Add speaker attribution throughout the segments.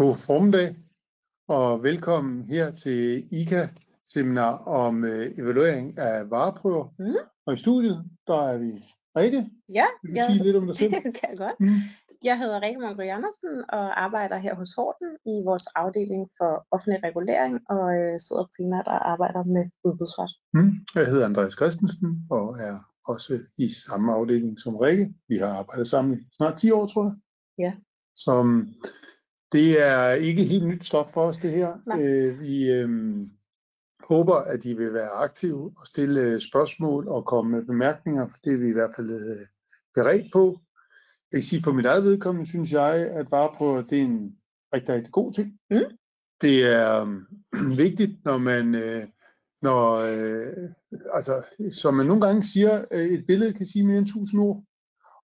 Speaker 1: God formiddag og velkommen her til ICA-seminar om øh, evaluering af vareprøver.
Speaker 2: Mm.
Speaker 1: Og i studiet, der er vi Rikke.
Speaker 2: Ja,
Speaker 1: Vil du
Speaker 2: ja.
Speaker 1: sige lidt om dig selv?
Speaker 2: det kan jeg godt.
Speaker 1: Mm.
Speaker 2: Jeg hedder Rikke Mongry Andersen og arbejder her hos Horten i vores afdeling for offentlig regulering og øh, sidder primært og arbejder med udbudsret.
Speaker 1: Mm. Jeg hedder Andreas Christensen og er også i samme afdeling som Rikke. Vi har arbejdet sammen i snart 10 år, tror jeg.
Speaker 2: Ja.
Speaker 1: Så det er ikke helt nyt stof for os, det her. Øh, vi øh, håber, at I vil være aktive og stille spørgsmål og komme med bemærkninger, for det er vi i hvert fald øh, beredt på. Jeg kan sige, for mit eget vedkommende synes jeg, at vareprøver det er en rigtig, rigtig god ting.
Speaker 2: Mm.
Speaker 1: Det er øh, vigtigt, når man, øh, når, øh, altså, som man nogle gange siger, øh, et billede kan sige mere end 1000 ord.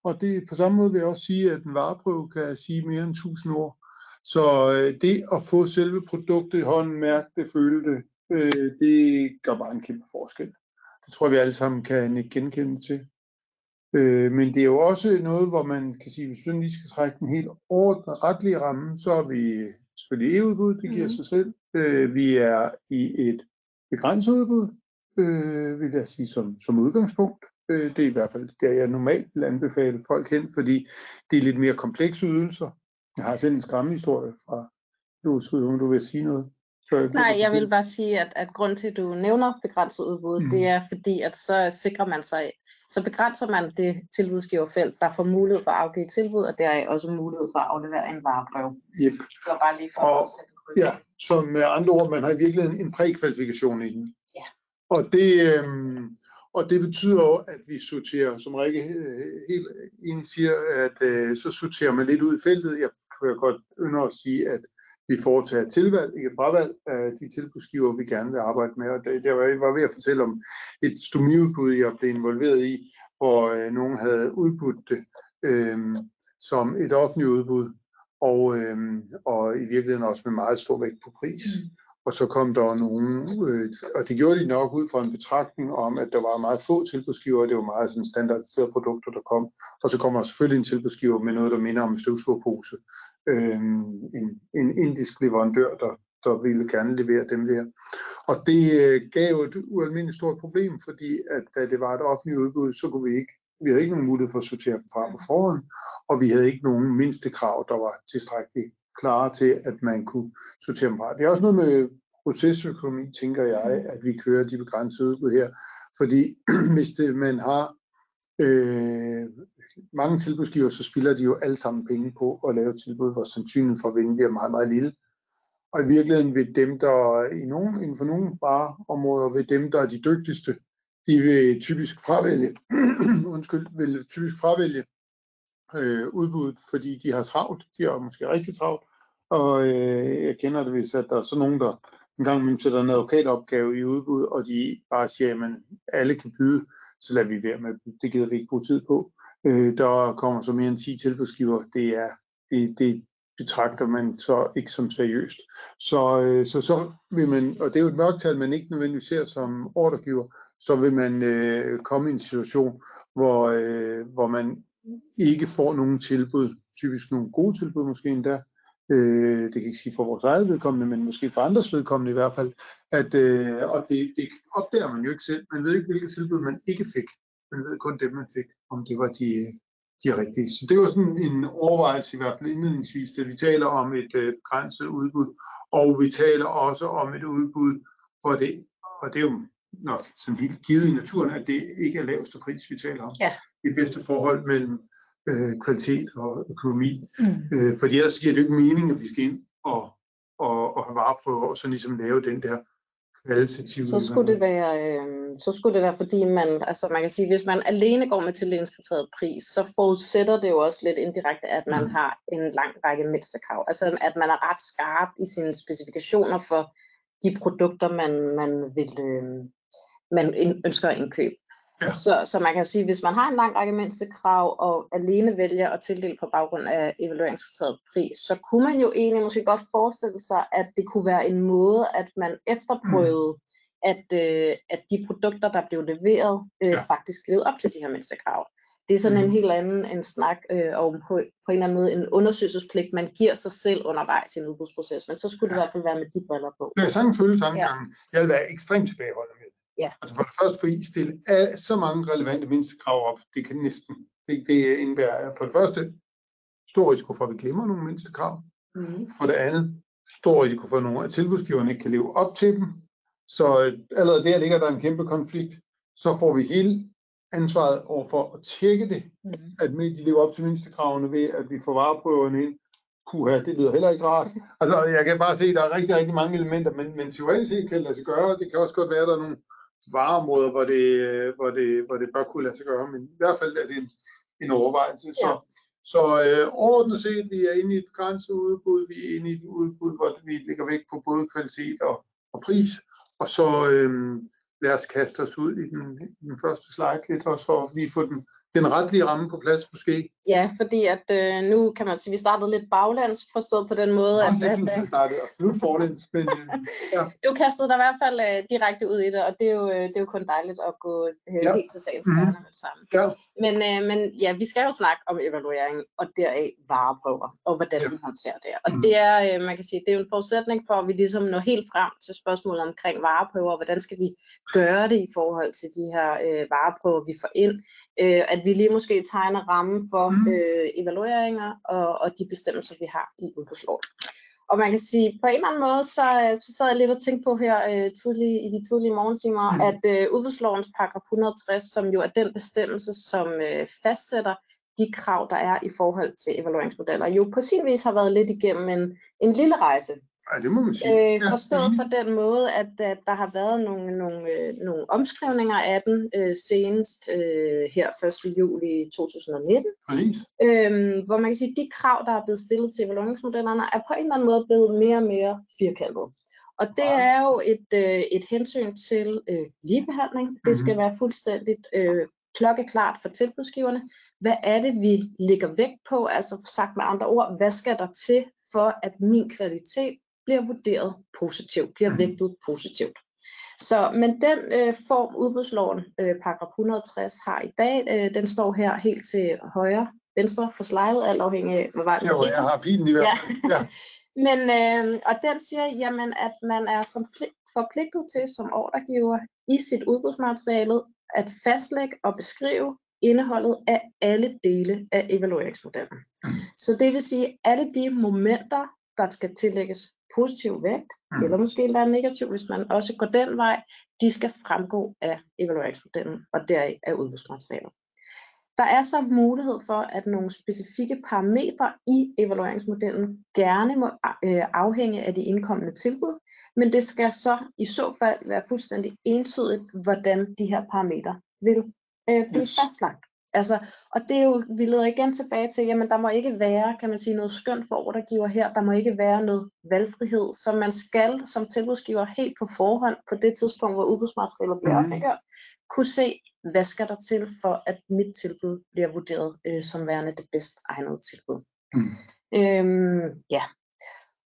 Speaker 1: Og det, på samme måde vil jeg også sige, at en vareprøve kan sige mere end 1000 ord. Så øh, det at få selve produktet i hånden, mærke det, føle det, øh, det gør bare en kæmpe forskel. Det tror jeg, vi alle sammen kan ikke genkende til. Øh, men det er jo også noget, hvor man kan sige, hvis vi lige skal trække den helt over retlige ramme, så er vi selvfølgelig e-udbud, det giver
Speaker 2: Mhm.
Speaker 1: sig selv. Øh, vi er i et begrænset udbud, øh, vil jeg sige som, som udgangspunkt. Øh, det er i hvert fald der, jeg normalt vil anbefale folk hen, fordi det er lidt mere komplekse ydelser. Jeg har selv en skræmmehistorie fra, du, skulle- du vil sige noget?
Speaker 2: Nej, jeg vil bare sige, at, at grund til, at du nævner begrænset udbud,
Speaker 1: Mm.
Speaker 2: det er fordi, at så sikrer man sig, så begrænser man det tilbudsgiverfelt, der får mulighed for at afgive tilbud, og der er også mulighed for at aflevere en vareprøve.
Speaker 1: Yep.
Speaker 2: Det var bare lige for
Speaker 1: Og-
Speaker 2: at sætte.
Speaker 1: Ja, så med andre ord, man har i virkeligheden en prækvalifikation i den.
Speaker 2: Ja.
Speaker 1: Og det, øhm, og det betyder jo, at vi sorterer, som Rikke øh, helt enig siger, at øh, så sorterer man lidt ud i feltet. Jeg kan godt ynde at sige, at vi foretager tilvalg, ikke fravalg af de tilbudsgiver, vi gerne vil arbejde med. Og det, der var, jeg var ved at fortælle om et stomiudbud, jeg blev involveret i, hvor øh, nogen havde udbudt det øh, som et offentligt udbud, og, øh, og i virkeligheden også med meget stor vægt på pris.
Speaker 2: Mm.
Speaker 1: Og så kom der nogen, øh, og det gjorde de nok ud fra en betragtning om, at der var meget få tilbudsgiver, og det var meget sådan standardiserede produkter, der kom. Og så kommer der selvfølgelig en tilbudsgiver med noget, der minder om en støvsugerpose. Øh, en, en indisk leverandør, der, der ville gerne levere dem der. Og det øh, gav jo et ualmindeligt stort problem, fordi at da det var et offentligt udbud, så kunne vi ikke, vi havde ikke nogen mulighed for at sortere dem fra på forhånd, og vi havde ikke nogen mindste krav, der var tilstrækkeligt klare til, at man kunne sortere dem fra. Det er også noget med procesøkonomi, tænker jeg, at vi kører de begrænsede udbud her. Fordi hvis det, man har øh, mange tilbudsgiver, så spilder de jo alle sammen penge på at lave tilbud, hvor sandsynligheden for at vinde bliver meget, meget lille. Og i virkeligheden vil dem, der i nogen, inden for nogle vareområder, vil dem, der er de dygtigste, de vil typisk fravælge, undskyld, vil typisk fravælge øh, udbuddet, fordi de har travlt. De har måske rigtig travlt. Og øh, jeg kender det, hvis at der er så nogen, der en gang imellem sætter en advokatopgave i udbud, og de bare siger, at alle kan byde, så lader vi være med det. Det gider vi ikke bruge tid på. Øh, der kommer så mere end 10 tilbudsgiver. Det er det, det betragter man så ikke som seriøst. Så, øh, så, så vil man, og det er jo et mørktal, man ikke nødvendigvis ser som ordregiver, så vil man øh, komme i en situation, hvor, øh, hvor man ikke får nogen tilbud, typisk nogle gode tilbud måske endda, øh, det kan jeg ikke sige for vores eget vedkommende, men måske for andres vedkommende i hvert fald, at, øh, og det, det opdager man jo ikke selv, man ved ikke, hvilke tilbud man ikke fik, man ved kun dem, man fik, om det var de, de rigtige. Så det var sådan en overvejelse i hvert fald indledningsvis, da vi taler om et øh, begrænset udbud, og vi taler også om et udbud, hvor det, og det er jo nok sådan helt givet i naturen, at det ikke er laveste pris, vi taler om.
Speaker 2: Ja.
Speaker 1: Det bedste forhold mellem øh, kvalitet og økonomi.
Speaker 2: Mm.
Speaker 1: Øh, fordi ellers giver det jo ikke mening, at vi skal ind og, og, og have vareprøver, og så ligesom lave den der kvalitative...
Speaker 2: Så skulle det være, øh, så skulle det være, fordi man, altså man kan sige, hvis man alene går med tildelingskriteriet pris, så forudsætter det jo også lidt indirekte, at man
Speaker 1: Mm.
Speaker 2: har en lang række mindstekrav. Altså at man er ret skarp i sine specifikationer for de produkter, man, man vil, øh, man ønsker at indkøbe.
Speaker 1: Ja.
Speaker 2: Så, så man kan jo sige, hvis man har en lang række mindstekrav og alene vælger at tildele på baggrund af evalueringskriteriet pris, så kunne man jo egentlig måske godt forestille sig, at det kunne være en måde, at man efterprøvede, mm. at, øh, at de produkter, der blev leveret, øh,
Speaker 1: Ja.
Speaker 2: faktisk levede op til de her mindstekrav. Det er sådan mm. en helt anden en snak øh, om på, på en eller anden måde en undersøgelsespligt, man giver sig selv undervejs i en udbudsproces, men så skulle ja. det i hvert fald være med de briller på.
Speaker 1: Det er sådan en følelse tankegangen. Ja. Jeg vil være ekstremt tilbageholdende med.
Speaker 2: Ja.
Speaker 1: Altså for det første, fordi stille så mange relevante mindstekrav op, det kan næsten, det, det indebærer for det første stor risiko for, at vi glemmer nogle mindstekrav. Mm. For det andet, stor risiko for, at nogle af tilbudsgiverne ikke kan leve op til dem. Så øh, allerede der ligger der en kæmpe konflikt. Så får vi hele ansvaret over for at tjekke det, mm. at de lever op til mindstekravene ved, at vi får vareprøverne ind. Puha, det lyder heller ikke rart. Altså, jeg kan bare se, at der er rigtig, rigtig mange elementer, men, men teoretisk set kan det lade sig gøre. Det kan også godt være, at der er nogle vareområder, hvor det, hvor det, hvor det bør kunne lade sig gøre, men i hvert fald er det en, en overvejelse. Ja. Så, så øh, overordnet set, vi er inde i et begrænset udbud, vi er inde i et udbud, hvor vi ligger vægt på både kvalitet og, og pris, og så, øh, lad os kaste os ud i den, den første slide lidt også for at lige få den, den retlige ramme på plads måske.
Speaker 2: Ja, fordi at øh, nu kan man sige, at vi startede lidt baglands forstået på den måde.
Speaker 1: Nå,
Speaker 2: at,
Speaker 1: det er at, startede absolut forlæns, men
Speaker 2: ja. Du kastede dig i hvert fald øh, direkte ud i det, og det er jo, øh, det er jo kun dejligt at gå øh, ja. helt til sagens mm. -hmm. sammen.
Speaker 1: Ja.
Speaker 2: Men, øh, men ja, vi skal jo snakke om evaluering, og deraf vareprøver, og hvordan ja. vi håndterer det. Og mm. det er, øh, man kan sige, det er jo en forudsætning for, at vi ligesom når helt frem til spørgsmålet omkring vareprøver, hvordan skal vi gøre det i forhold til de her øh, vareprøver, vi får ind, øh, at vi lige måske tegner rammen for mm. øh, evalueringer og, og de bestemmelser, vi har i udbudsloven. Og man kan sige, på en eller anden måde, så, øh, så sad jeg lidt og tænkte på her øh, tidlig, i de tidlige morgentimer, mm. at øh, udbudslovens paragraf 160, som jo er den bestemmelse, som øh, fastsætter de krav, der er i forhold til evalueringsmodeller, jo på sin vis har været lidt igennem en, en lille rejse.
Speaker 1: Ja, det må man sige.
Speaker 2: Øh, forstået ja. på den måde, at, at der har været nogle, nogle, øh, nogle omskrivninger af den øh, senest øh, her 1. juli 2019. Øh, hvor man kan sige, at de krav, der er blevet stillet til evalueringsmodellerne, er på en eller anden måde blevet mere og mere firkantet. Og det er jo et, øh, et hensyn til øh, ligebehandling. Det mm-hmm. skal være fuldstændigt øh, klokkeklart for tilbudsgiverne. Hvad er det, vi lægger vægt på? Altså sagt med andre ord, hvad skal der til for, at min kvalitet bliver vurderet positivt, bliver mhm. vægtet positivt. Så, men den øh, form udbudsloven, øh, paragraf 160, har i dag, øh, den står her helt til højre, venstre for slidet, alt afhængig af, hvad vej
Speaker 1: man Jo, jeg har pilen i hvert fald. Ja. ja.
Speaker 2: men, øh, og den siger, jamen, at man er som forpligtet til som ordregiver i sit udbudsmateriale at fastlægge og beskrive indholdet af alle dele af evalueringsmodellen. Mm. Så det vil sige, alle de momenter, der skal tillægges positiv vægt, mm. eller måske endda negativ, hvis man også går den vej, de skal fremgå af evalueringsmodellen og deraf af udbudsmaterialet. Der er så mulighed for, at nogle specifikke parametre i evalueringsmodellen gerne må øh, afhænge af de indkommende tilbud, men det skal så i så fald være fuldstændig entydigt, hvordan de her parametre vil øh, blive yes. fastlagt. Altså, og det er jo, vi leder igen tilbage til, jamen der må ikke være, kan man sige, noget skønt for ordregiver her, der må ikke være noget valgfrihed, så man skal som tilbudsgiver helt på forhånd, på det tidspunkt, hvor udbudsmaterialet bliver mm. offentliggjort, kunne se, hvad skal der til for, at mit tilbud bliver vurderet øh, som værende det bedst egnede tilbud. Mm. Øhm, ja,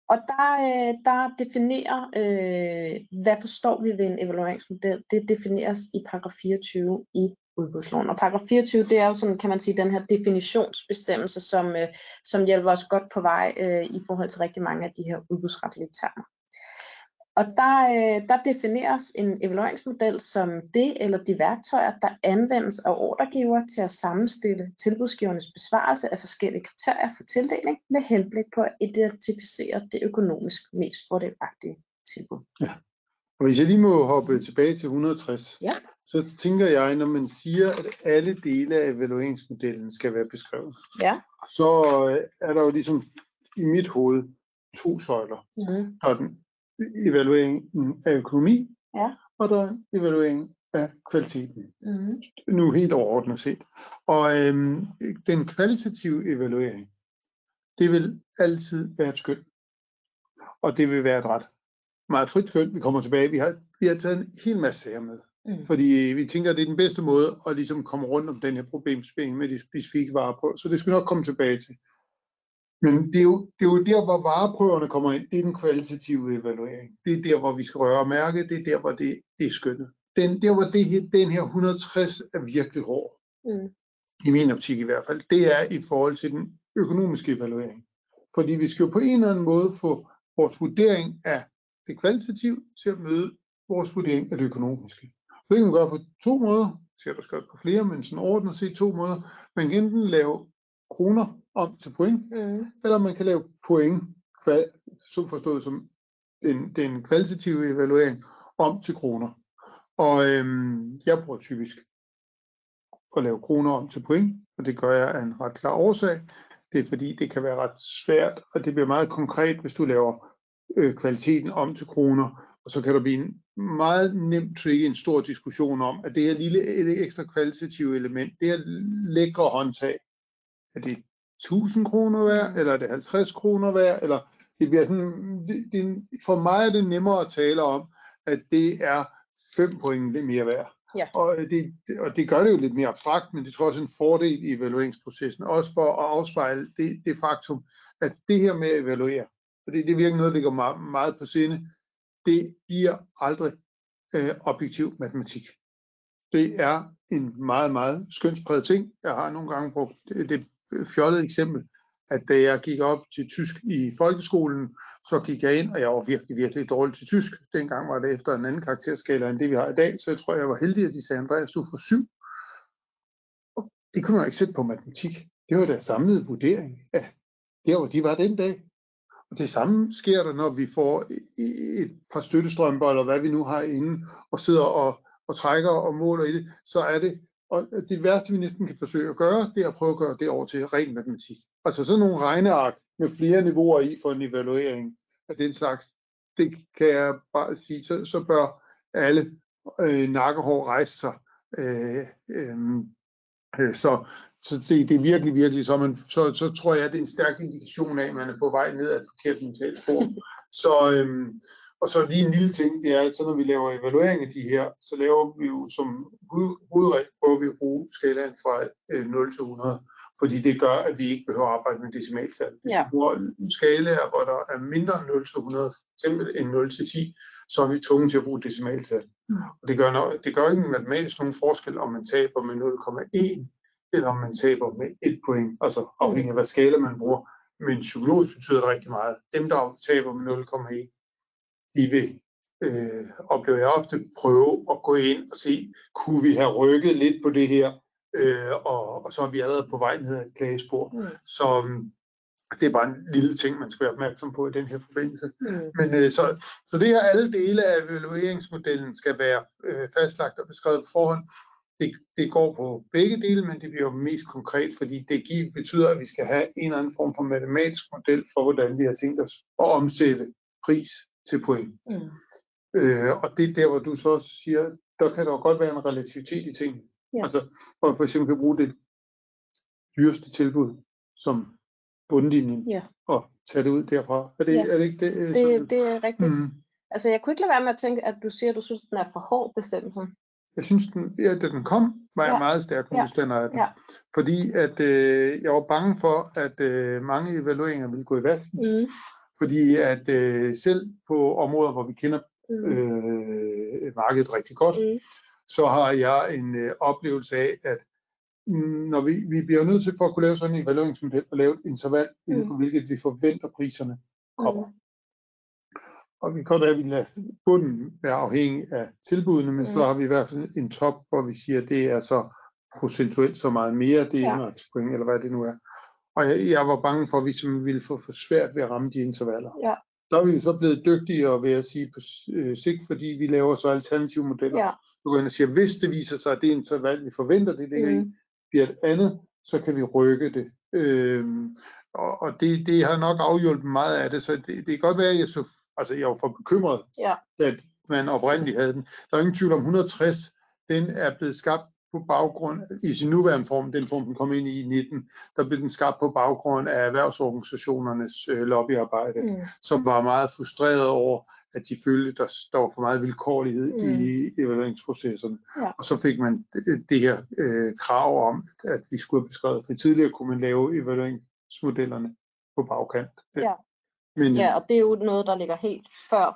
Speaker 2: og der, øh, der definerer, øh, hvad forstår vi ved en evalueringsmodel, det defineres i paragraf 24 i udbudsloven. Og paragraf 24, det er jo sådan, kan man sige, den her definitionsbestemmelse, som, øh, som hjælper os godt på vej øh, i forhold til rigtig mange af de her udbudsretlige termer. Og der, øh, der defineres en evalueringsmodel som det eller de værktøjer, der anvendes af ordregiver til at sammenstille tilbudsgivernes besvarelse af forskellige kriterier for tildeling med henblik på at identificere det økonomisk mest fordelagtige tilbud.
Speaker 1: Ja. Og hvis jeg lige må hoppe tilbage til 160,
Speaker 2: ja.
Speaker 1: så tænker jeg, når man siger, at alle dele af evalueringsmodellen skal være beskrevet,
Speaker 2: ja.
Speaker 1: så øh, er der jo ligesom i mit hoved to søjler.
Speaker 2: Mm.
Speaker 1: Der er den evaluering af økonomi,
Speaker 2: ja.
Speaker 1: og der er evaluering af kvaliteten.
Speaker 2: Mm.
Speaker 1: Nu helt overordnet set. Og øhm, den kvalitative evaluering, det vil altid være et skøn. Og det vil være et ret meget frit skøn. Vi kommer tilbage. Vi har, vi har taget en hel masse sager med. Mm. Fordi vi tænker, at det er den bedste måde at ligesom komme rundt om den her problemstilling med de specifikke varer på. Så det skal vi nok komme tilbage til. Men det er, jo, det er jo der, hvor vareprøverne kommer ind. Det er den kvalitative evaluering. Det er der, hvor vi skal røre og mærke. Det er der, hvor det, det er skønnet. Den, der, hvor det, den her 160 er virkelig hård.
Speaker 2: Mm.
Speaker 1: i min optik i hvert fald, det er i forhold til den økonomiske evaluering. Fordi vi skal jo på en eller anden måde få vores vurdering af det kvalitative til at møde vores vurdering af det økonomiske. Så det kan man gøre på to måder, siger du skal på flere, men sådan ordnet set to måder. Man kan enten lave kroner om til point, mm. eller man kan lave point, så forstået som den, den kvalitative evaluering, om til kroner. Og øhm, jeg bruger typisk at lave kroner om til point, og det gør jeg af en ret klar årsag. Det er fordi, det kan være ret svært, og det bliver meget konkret, hvis du laver øh, kvaliteten om til kroner, og så kan der blive en meget nemt trigge en stor diskussion om, at det her lille ekstra kvalitative element, det her lækre håndtag, er det 1000 kroner værd, eller er det 50 kroner værd, eller det bliver sådan, det, det, for mig er det nemmere at tale om, at det er 5 point mere værd. Ja. Og, det, og det gør det jo lidt mere abstrakt, men det tror også en fordel i evalueringsprocessen, også for at afspejle det, det faktum, at det her med at evaluere, og det, det virker noget, der ligger meget, meget på sinde, det bliver aldrig øh, objektiv matematik. Det er en meget, meget skønspræget ting. Jeg har nogle gange brugt det, det fjollede eksempel, at da jeg gik op til tysk i folkeskolen, så gik jeg ind, og jeg var virkelig, virkelig dårlig til tysk. Dengang var det efter en anden karakterskala end det, vi har i dag, så jeg tror, jeg var heldig, at de sagde, Andreas, du får syv. Og det kunne man ikke sætte på matematik. Det var deres samlede vurdering af der, hvor de var den dag. Det samme sker der, når vi får et par støttestrømper, eller hvad vi nu har inde, og sidder og, og trækker og måler i det, så er det, og det værste vi næsten kan forsøge at gøre, det er at prøve at gøre det over til ren matematik. Altså sådan nogle regneark med flere niveauer i for en evaluering af den slags, det kan jeg bare sige, så, så bør alle øh, nakkehår rejse sig. Øh, øh, så, så det, det er virkelig, virkelig, så, man, så, så tror jeg, at det er en stærk indikation af, at man er på vej ned ad et forkert mentalt spor. Så, øhm, og så lige en lille ting, det er, at så når vi laver evaluering af de her, så laver vi jo som hovedregel, prøver vi at bruge skalaen fra øh, 0 til 100, fordi det gør, at vi ikke behøver at arbejde med decimaltal. Hvis ja. vi bruger skalaer, hvor der er mindre end 0 til 100, f.eks. end 0 til 10, så er vi tvunget til at bruge decimaltal. Mm. Og det gør, det gør ikke matematisk nogen forskel, om man taber med 0,1 eller om man taber med et point, altså afhængig af hvad skala man bruger. Men psykologisk betyder det rigtig meget. Dem, der taber med 0,1, de vil, øh, oplever jeg ofte, prøve at gå ind og se, kunne vi have rykket lidt på det her, øh, og, og så er vi allerede på vej ned ad et klagespor. Mm. Så det er bare en lille ting, man skal være opmærksom på i den her forbindelse. Mm. Men øh, så, så det her alle dele af evalueringsmodellen skal være øh, fastlagt og beskrevet på forhånd, det, det går på begge dele, men det bliver mest konkret, fordi det giver, betyder, at vi skal have en eller anden form for matematisk model for, hvordan vi har tænkt os at omsætte pris til point. Mm. Øh, og det er der, hvor du så siger, der kan der godt være en relativitet i tingene. Ja. Altså, hvor man for eksempel kan bruge det dyreste tilbud som bundlinjen, ja. og tage det ud derfra. Er det, ja. er det ikke det?
Speaker 2: Det, det er rigtigt. Mm. Altså, jeg kunne ikke lade være med at tænke, at du siger, at du synes, at den er for hård bestemmelsen.
Speaker 1: Jeg synes, den, ja, da den kom, var jeg ja. meget stærk modstander af den. Ja. Fordi at øh, jeg var bange for, at øh, mange evalueringer ville gå i vasken. Mm. Fordi at øh, selv på områder, hvor vi kender mm. øh, markedet rigtig godt, mm. så har jeg en øh, oplevelse af, at mm, når vi, vi bliver nødt til for at kunne lave sådan en evalueringsmodel, at lave et interval, mm. inden for hvilket vi forventer priserne kommer. Mm. Og vi kan godt at vi lader bunden være afhængig af tilbudene, men mm. så har vi i hvert fald en top, hvor vi siger, at det er så procentuelt så meget mere, det er ja. point, eller hvad det nu er. Og jeg, jeg var bange for, at vi simpelthen ville få for svært ved at ramme de intervaller. Ja. Der er vi så blevet dygtigere ved at sige på øh, sigt, fordi vi laver så alternative modeller. Ja. Du går ind og siger, hvis det viser sig, at det interval, vi forventer, det ligger mm. i, bliver et andet, så kan vi rykke det. Øhm, og og det, det har nok afhjulpet meget af det, så det, det kan godt være, at jeg så Altså, jeg var for bekymret, ja. at man oprindeligt havde den. Der er ingen tvivl om 160, den er blevet skabt på baggrund, i sin nuværende form, den form, den kom ind i i 19, der blev den skabt på baggrund af erhvervsorganisationernes øh, lobbyarbejde, mm. som var meget frustreret over, at de følte, der, der var for meget vilkårlighed mm. i evalueringsprocesserne. Ja. Og så fik man det, det her øh, krav om, at, vi skulle have beskrevet, for tidligere kunne man lave evalueringsmodellerne på bagkant.
Speaker 2: Ja. Men, ja, og det er jo noget, der ligger helt før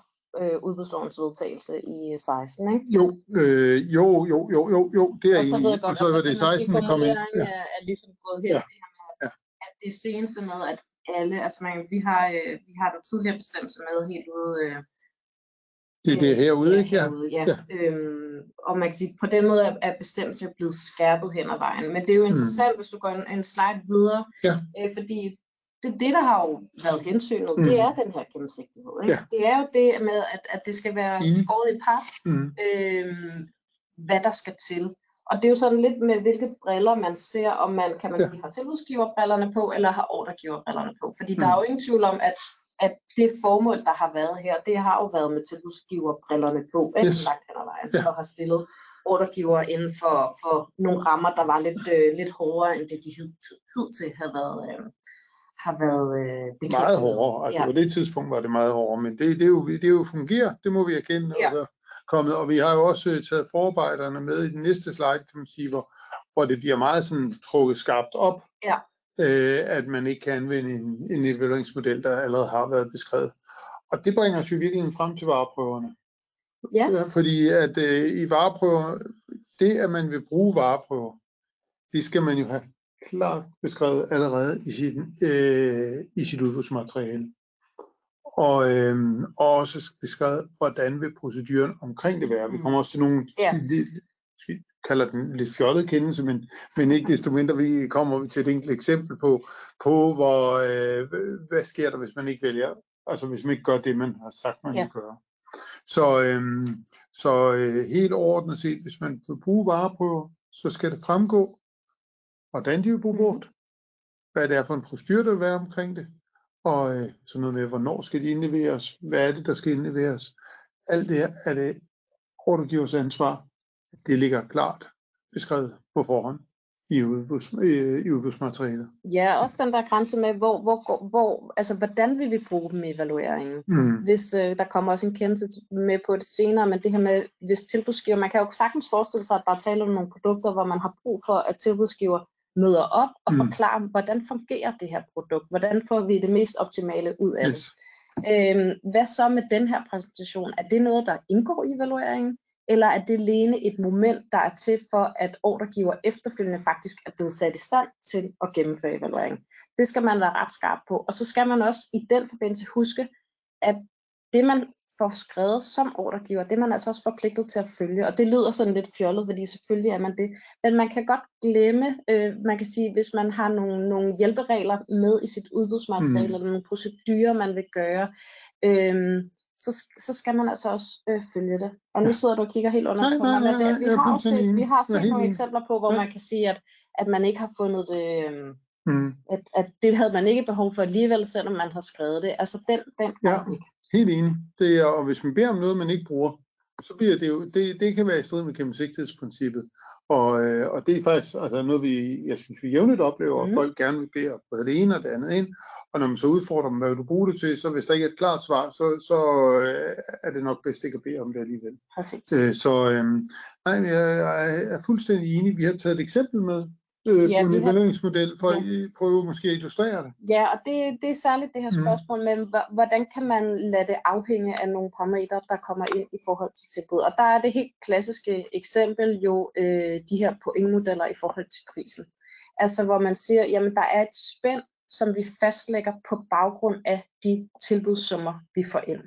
Speaker 2: øh, udbudslovens vedtagelse i 16, ikke?
Speaker 1: Jo, øh, jo, jo, jo, jo, jo, det er
Speaker 2: Og så godt,
Speaker 1: Og så var det 16, det kom ind. Ja.
Speaker 2: Er, er ligesom gået her,
Speaker 1: Ja.
Speaker 2: det her med,
Speaker 1: Ja.
Speaker 2: at det seneste med, at alle, altså man, vi har, øh, vi har der tidligere bestemmelse med helt ude, øh,
Speaker 1: Det er det herude, ikke? Ja.
Speaker 2: herude, ja.
Speaker 1: Ja.
Speaker 2: Øhm, og man kan sige, på den måde er, er bestemt jo blevet skærpet hen ad vejen. Men det er jo interessant, hvis du går en, en slide videre,
Speaker 1: Mm. Ja.
Speaker 2: øh, fordi det, det, der har jo været hensynet,
Speaker 1: Mm.
Speaker 2: det er den her gennemsigtighed. Ikke?
Speaker 1: Ja.
Speaker 2: Det er jo det med, at, at det skal være
Speaker 1: Enig.
Speaker 2: skåret i pap,
Speaker 1: Mm.
Speaker 2: øhm, hvad der skal til. Og det er jo sådan lidt med, hvilke briller man ser, om man, kan man
Speaker 1: Ja.
Speaker 2: sige, har tilbudsgiverbrillerne på, eller har ordregiverbrillerne på. Fordi der
Speaker 1: Mm.
Speaker 2: er jo ingen tvivl om, at, at det formål, der har været her, det har jo været med tilbudsgiverbrillerne på, ikke
Speaker 1: Yes.
Speaker 2: langt hen ad vejen,
Speaker 1: Ja.
Speaker 2: og har stillet ordregiver inden for, for nogle rammer, der var lidt, øh, lidt hårdere, end det de hidtil, hidtil har været, øh, har været øh, bekendt
Speaker 1: Meget hårdere. Altså
Speaker 2: Ja.
Speaker 1: på det tidspunkt var det meget hårdere, men det, det, er, jo, det er jo fungerer, det må vi erkende.
Speaker 2: Ja.
Speaker 1: Og, kommet, og vi har jo også øh, taget forarbejderne med i den næste slide, kan man sige, hvor, hvor det bliver meget sådan trukket skarpt op,
Speaker 2: Ja.
Speaker 1: øh, at man ikke kan anvende en, en evalueringsmodel, der allerede har været beskrevet. Og det bringer os jo virkelig frem til vareprøverne.
Speaker 2: Ja.
Speaker 1: Ja, fordi at øh, i vareprøver, det at man vil bruge vareprøver, det skal man jo have klart beskrevet allerede i sit, øh, i sit udbudsmateriale. Og, øh, og også beskrevet, hvordan vil proceduren omkring det være. Vi kommer også til nogle,
Speaker 2: Ja.
Speaker 1: lidt, kalder den lidt fjollet kendelse, men, men ikke desto mindre vi kommer vi til et enkelt eksempel på, på hvor, øh, hvad sker der, hvis man ikke vælger, altså hvis man ikke gør det, man har sagt, man
Speaker 2: Ja.
Speaker 1: vil gøre. Så, øhm, så øh, helt overordnet set, hvis man vil bruge vareprøver, så skal det fremgå, hvordan de vil blive
Speaker 2: Mhm.
Speaker 1: brugt, hvad det er for en procedure, der vil være omkring det, og øh, sådan noget med, hvornår skal de indleveres, hvad er det, der skal indleveres. Alt det her er det ordregivers ansvar. Det ligger klart beskrevet på forhånd i, udbuds, øh, i udbudsmaterialet.
Speaker 2: Ja, også den der grænse med, hvor, hvor, hvor, altså, hvordan vil vi bruge dem i evalueringen?
Speaker 1: Mm.
Speaker 2: Hvis øh, der kommer også en kendelse med på det senere, men det her med, hvis tilbudsgiver, man kan jo sagtens forestille sig, at der er tale om nogle produkter, hvor man har brug for, at tilbudsgiver møder op og
Speaker 1: Mm.
Speaker 2: forklarer, hvordan fungerer det her produkt? Hvordan får vi det mest optimale ud af det?
Speaker 1: Yes.
Speaker 2: Øhm, hvad så med den her præsentation? Er det noget, der indgår i evalueringen? Eller er det alene et moment, der er til for, at ordregiver efterfølgende faktisk er blevet sat i stand til at gennemføre evalueringen? Det skal man være ret skarp på. Og så skal man også i den forbindelse huske, at det man får skrevet som ordregiver, det er man altså også forpligtet til at følge. Og det lyder sådan lidt fjollet, fordi selvfølgelig er man det. Men man kan godt glemme, øh, man kan sige, hvis man har nogle, nogle hjælperegler med i sit udbudsmateriale,
Speaker 1: Mm.
Speaker 2: eller nogle procedurer, man vil gøre, øh, så, så skal man altså også øh, følge det. Og nu sidder du og kigger helt under på mig, men det, vi har set, vi har set nogle eksempler på, hvor man kan sige, at, at man ikke har fundet det, øh,
Speaker 1: Mm.
Speaker 2: at, at det havde man ikke behov for alligevel, selvom man har skrevet det. Altså den, den
Speaker 1: Ja.
Speaker 2: ikke.
Speaker 1: Helt enig. Det er, og hvis man beder om noget, man ikke bruger, så bliver det jo, det, det kan være i strid med gennemsigtighedsprincippet. Og, øh, og det er faktisk altså noget, vi, jeg synes, vi jævnligt oplever, at
Speaker 2: Mhm.
Speaker 1: folk gerne vil bede både det ene og det andet ind. Og når man så udfordrer dem, hvad vil du bruge det til, så hvis der ikke er et klart svar, så, så øh, er det nok bedst ikke at bede om det alligevel.
Speaker 2: Præcis.
Speaker 1: Øh, så øh, nej, jeg er fuldstændig enig. Vi har taget et eksempel med øh,
Speaker 2: Ja,
Speaker 1: på en evalueringsmodel, for
Speaker 2: Ja.
Speaker 1: at I prøve måske at illustrere det.
Speaker 2: Ja, og det, det er særligt det her
Speaker 1: Mhm.
Speaker 2: spørgsmål med, hva- hvordan kan man lade det afhænge af nogle parametre, der kommer ind i forhold til tilbud. Og der er det helt klassiske eksempel jo øh, de her pointmodeller i forhold til prisen. Altså hvor man siger, jamen der er et spænd, som vi fastlægger på baggrund af de tilbudssummer, vi får ind.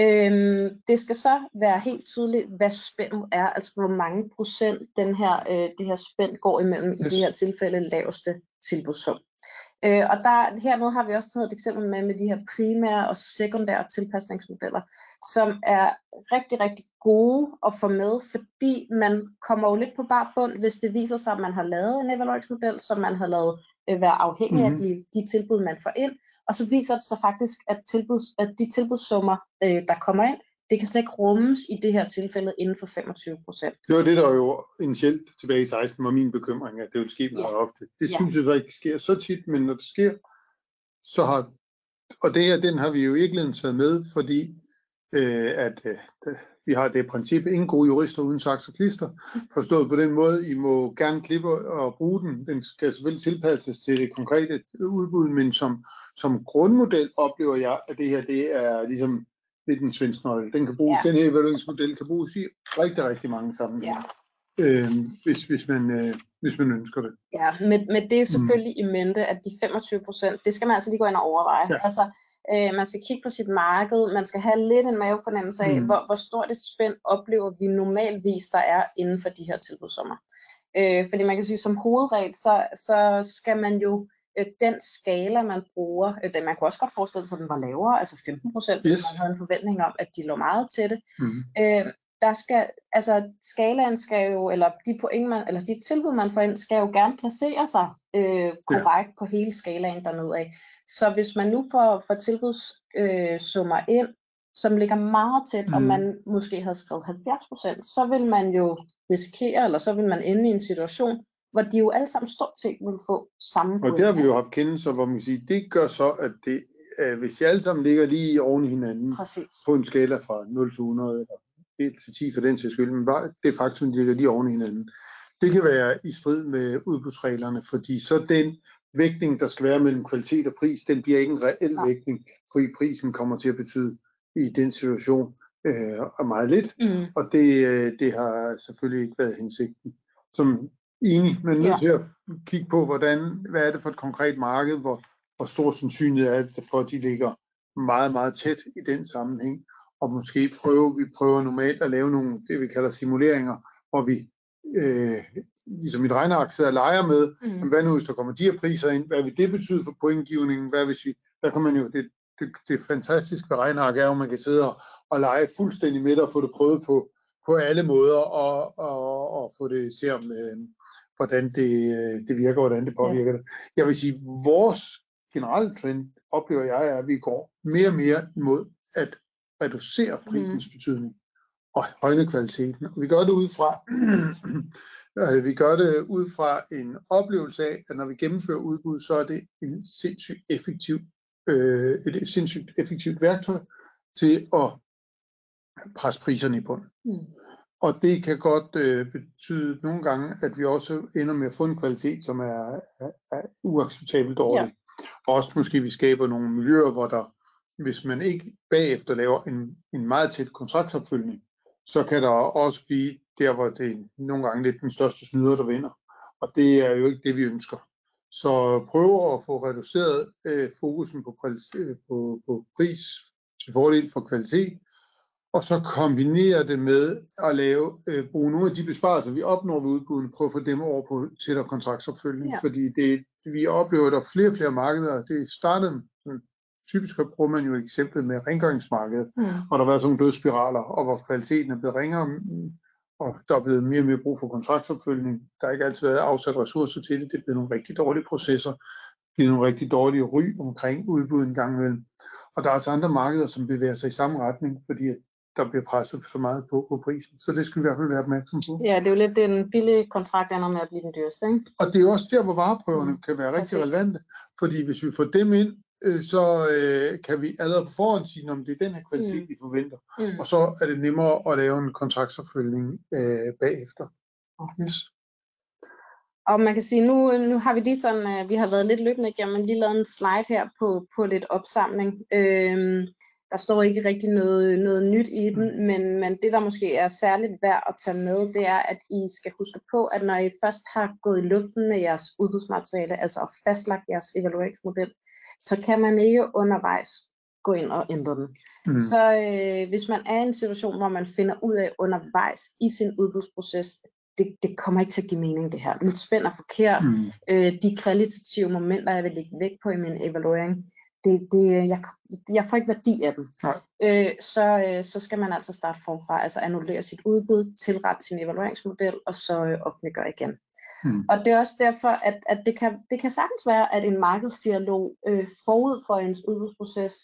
Speaker 2: Øhm, det skal så være helt tydeligt, hvad spændet er, altså hvor mange procent den her, øh, det her spænd går imellem, yes. i det her tilfælde laveste tilbudssum. Øh, og der, hernede har vi også taget et eksempel med, med de her primære og sekundære tilpasningsmodeller, som er rigtig, rigtig gode at få med, fordi man kommer jo lidt på bar bund, hvis det viser sig, at man har lavet en evalueringsmodel, som man har lavet øh, være afhængig
Speaker 1: Mhm.
Speaker 2: af de, de tilbud, man får ind, og så viser det sig faktisk, at, tilbuds, at de tilbudssummer, øh, der kommer ind, det kan slet ikke rummes i det her tilfælde inden for 25 procent.
Speaker 1: Det var det, der jo initielt tilbage i 16 var min bekymring, at det ville ske meget
Speaker 2: Ja.
Speaker 1: ofte. Det
Speaker 2: Ja.
Speaker 1: synes jeg så ikke sker så tit, men når det sker, så har, og det her, den har vi jo i virkeligheden taget med, fordi øh, at øh, vi har det princip, ingen gode jurister uden saks og klister, forstået på den måde, I må gerne klippe og bruge den. Den skal selvfølgelig tilpasses til det konkrete udbud, men som, som grundmodel oplever jeg, at det her det er ligesom ved den svenske nøgle. Den, kan bruges,
Speaker 2: Ja.
Speaker 1: den her evalueringsmodel kan bruges i rigtig, rigtig mange sammenhænge, øh, hvis, hvis, man, øh, hvis man ønsker det.
Speaker 2: Ja, med, med det selvfølgelig mm. i mente, at de 25 procent, det skal man altså lige gå ind og overveje.
Speaker 1: Ja.
Speaker 2: Ja. Altså, øh, man skal kigge på sit marked, man skal have lidt en mavefornemmelse af,
Speaker 1: Mm.
Speaker 2: mm. hvor, hvor stort et spænd oplever vi normalvis, der er inden for de her tilbudssummer. Øh, fordi man kan sige, som hovedregel, så, så skal man jo øh, den skala, man bruger, øh, man kunne også godt forestille sig, at den var lavere, altså 15 procent, hvis
Speaker 1: Yes.
Speaker 2: man havde en forventning om, at de lå meget til det.
Speaker 1: Mm.
Speaker 2: Øh, der skal, altså skalaen skal jo, eller de point, man, eller de tilbud, man får ind, skal jo gerne placere sig øh, korrekt ja. på hele skalaen dernede af. Så hvis man nu får, får tilbudssummer øh, ind, som ligger meget tæt, mm. og man måske havde skrevet 70%, så vil man jo risikere, eller så vil man ende i en situation, hvor de jo alle sammen stort set vil få samme
Speaker 1: Og
Speaker 2: point.
Speaker 1: det har vi jo haft kendelser, hvor man kan sige, det gør så, at det, øh, hvis de alle sammen ligger lige oven i hinanden,
Speaker 2: Præcis.
Speaker 1: på en skala fra 0 til 100, eller 1 til 10 for den sags skyld, men bare det faktum, at de ligger lige oven i hinanden, det kan være i strid med udbudsreglerne, fordi så den vægtning, der skal være mellem kvalitet og pris, den bliver ikke en reel
Speaker 2: Nej.
Speaker 1: vægtning, fordi prisen kommer til at betyde i den situation øh, meget lidt,
Speaker 2: Mm.
Speaker 1: og det, øh, det har selvfølgelig ikke været hensigten. Som enig, men nødt
Speaker 2: Ja.
Speaker 1: til at kigge på, hvordan, hvad er det for et konkret marked, hvor, hvor stor sandsynlighed er det for, at de ligger meget, meget tæt i den sammenhæng, og måske prøve, vi prøver normalt at lave nogle, det vi kalder simuleringer, hvor vi, øh, ligesom et regneark sidder og leger med,
Speaker 2: Mm.
Speaker 1: men hvad nu hvis der kommer de her priser ind, hvad vil det betyde for pointgivningen, hvad hvis vi, der kan man jo, det, det, det fantastiske ved regneark er, at man kan sidde og, og lege fuldstændig med det og få det prøvet på, på alle måder, og, og, og få det, se om, øh, hvordan det, øh, det virker, hvordan det påvirker det. Jeg vil sige, vores generelle trend, oplever jeg, er, at vi går mere og mere imod at reducere prisens mm. betydning og højne kvaliteten. Og vi gør det ud fra, øh, vi gør det ud fra en oplevelse af, at når vi gennemfører udbud, så er det en sindssygt effektiv, øh, et sindssygt effektivt værktøj til at presse priserne i bund.
Speaker 2: Mm.
Speaker 1: Og det kan godt øh, betyde nogle gange, at vi også ender med at få en kvalitet, som er, er, er uacceptabelt dårlig. Ja. Og også måske vi skaber nogle miljøer, hvor der, hvis man ikke bagefter laver en, en meget tæt kontraktopfølgning, så kan der også blive der, hvor det er nogle gange lidt den største snyder, der vinder. Og det er jo ikke det, vi ønsker. Så prøve at få reduceret øh, fokusen på, øh, på, på pris til fordel for kvalitet, og så kombinere det med at lave, øh, bruge nogle af de besparelser, vi opnår ved udbudene, prøve at få dem over på tættere kontraktsopfølgning,
Speaker 2: Ja.
Speaker 1: fordi det, vi oplever, at der er flere og flere markeder. Det startede, typisk bruger man jo eksemplet med rengøringsmarkedet,
Speaker 2: Mm.
Speaker 1: hvor der har været sådan nogle døde spiraler, og hvor kvaliteten er blevet ringere, og der er blevet mere og mere brug for kontraktsopfølgning. Der har ikke altid været afsat ressourcer til det. Det er blevet nogle rigtig dårlige processer. Det er nogle rigtig dårlige ry omkring udbud en gang imellem. Og der er også andre markeder, som bevæger sig i samme retning, fordi der bliver presset for meget på, på prisen. Så det skal vi i hvert fald være opmærksom på.
Speaker 2: Ja, det er jo lidt den billige kontrakt, ender med at blive den dyreste, ikke?
Speaker 1: Og det er også der, hvor vareprøverne
Speaker 2: Mm,
Speaker 1: kan være rigtig
Speaker 2: præcis.
Speaker 1: relevante. Fordi hvis vi får dem ind, øh, så øh, kan vi allerede på forhånd sige, om det er den her kvalitet,
Speaker 2: Mm.
Speaker 1: vi forventer.
Speaker 2: Mm.
Speaker 1: Og så er det nemmere at lave en kontraktsopfølgning øh, bagefter. Yes.
Speaker 2: Og man kan sige, nu, nu har vi lige sådan, uh, vi har været lidt løbende igennem, lige lavet en slide her på, på lidt opsamling. Øhm, der står ikke rigtig noget, noget nyt i den, men, men det der måske er særligt værd at tage med, det er, at I skal huske på, at når I først har gået i luften med jeres udbudsmateriale, altså og fastlagt jeres evalueringsmodel, så kan man ikke undervejs gå ind og ændre den.
Speaker 1: Mm.
Speaker 2: Så øh, hvis man er i en situation, hvor man finder ud af undervejs i sin udbudsproces, det, det kommer ikke til at give mening det her. Mit spænd er forkert.
Speaker 1: Mm.
Speaker 2: Øh, de kvalitative momenter, jeg vil lægge vægt på i min evaluering, det, det, jeg, jeg får ikke værdi af dem.
Speaker 1: Nej.
Speaker 2: Øh, så, øh, så skal man altså starte forfra, altså annullere sit udbud, tilrette sin evalueringsmodel, og så øh, offentliggøre igen.
Speaker 1: Mm.
Speaker 2: Og det er også derfor, at, at det, kan, det kan sagtens være, at en markedsdialog øh, forud for ens udbudsproces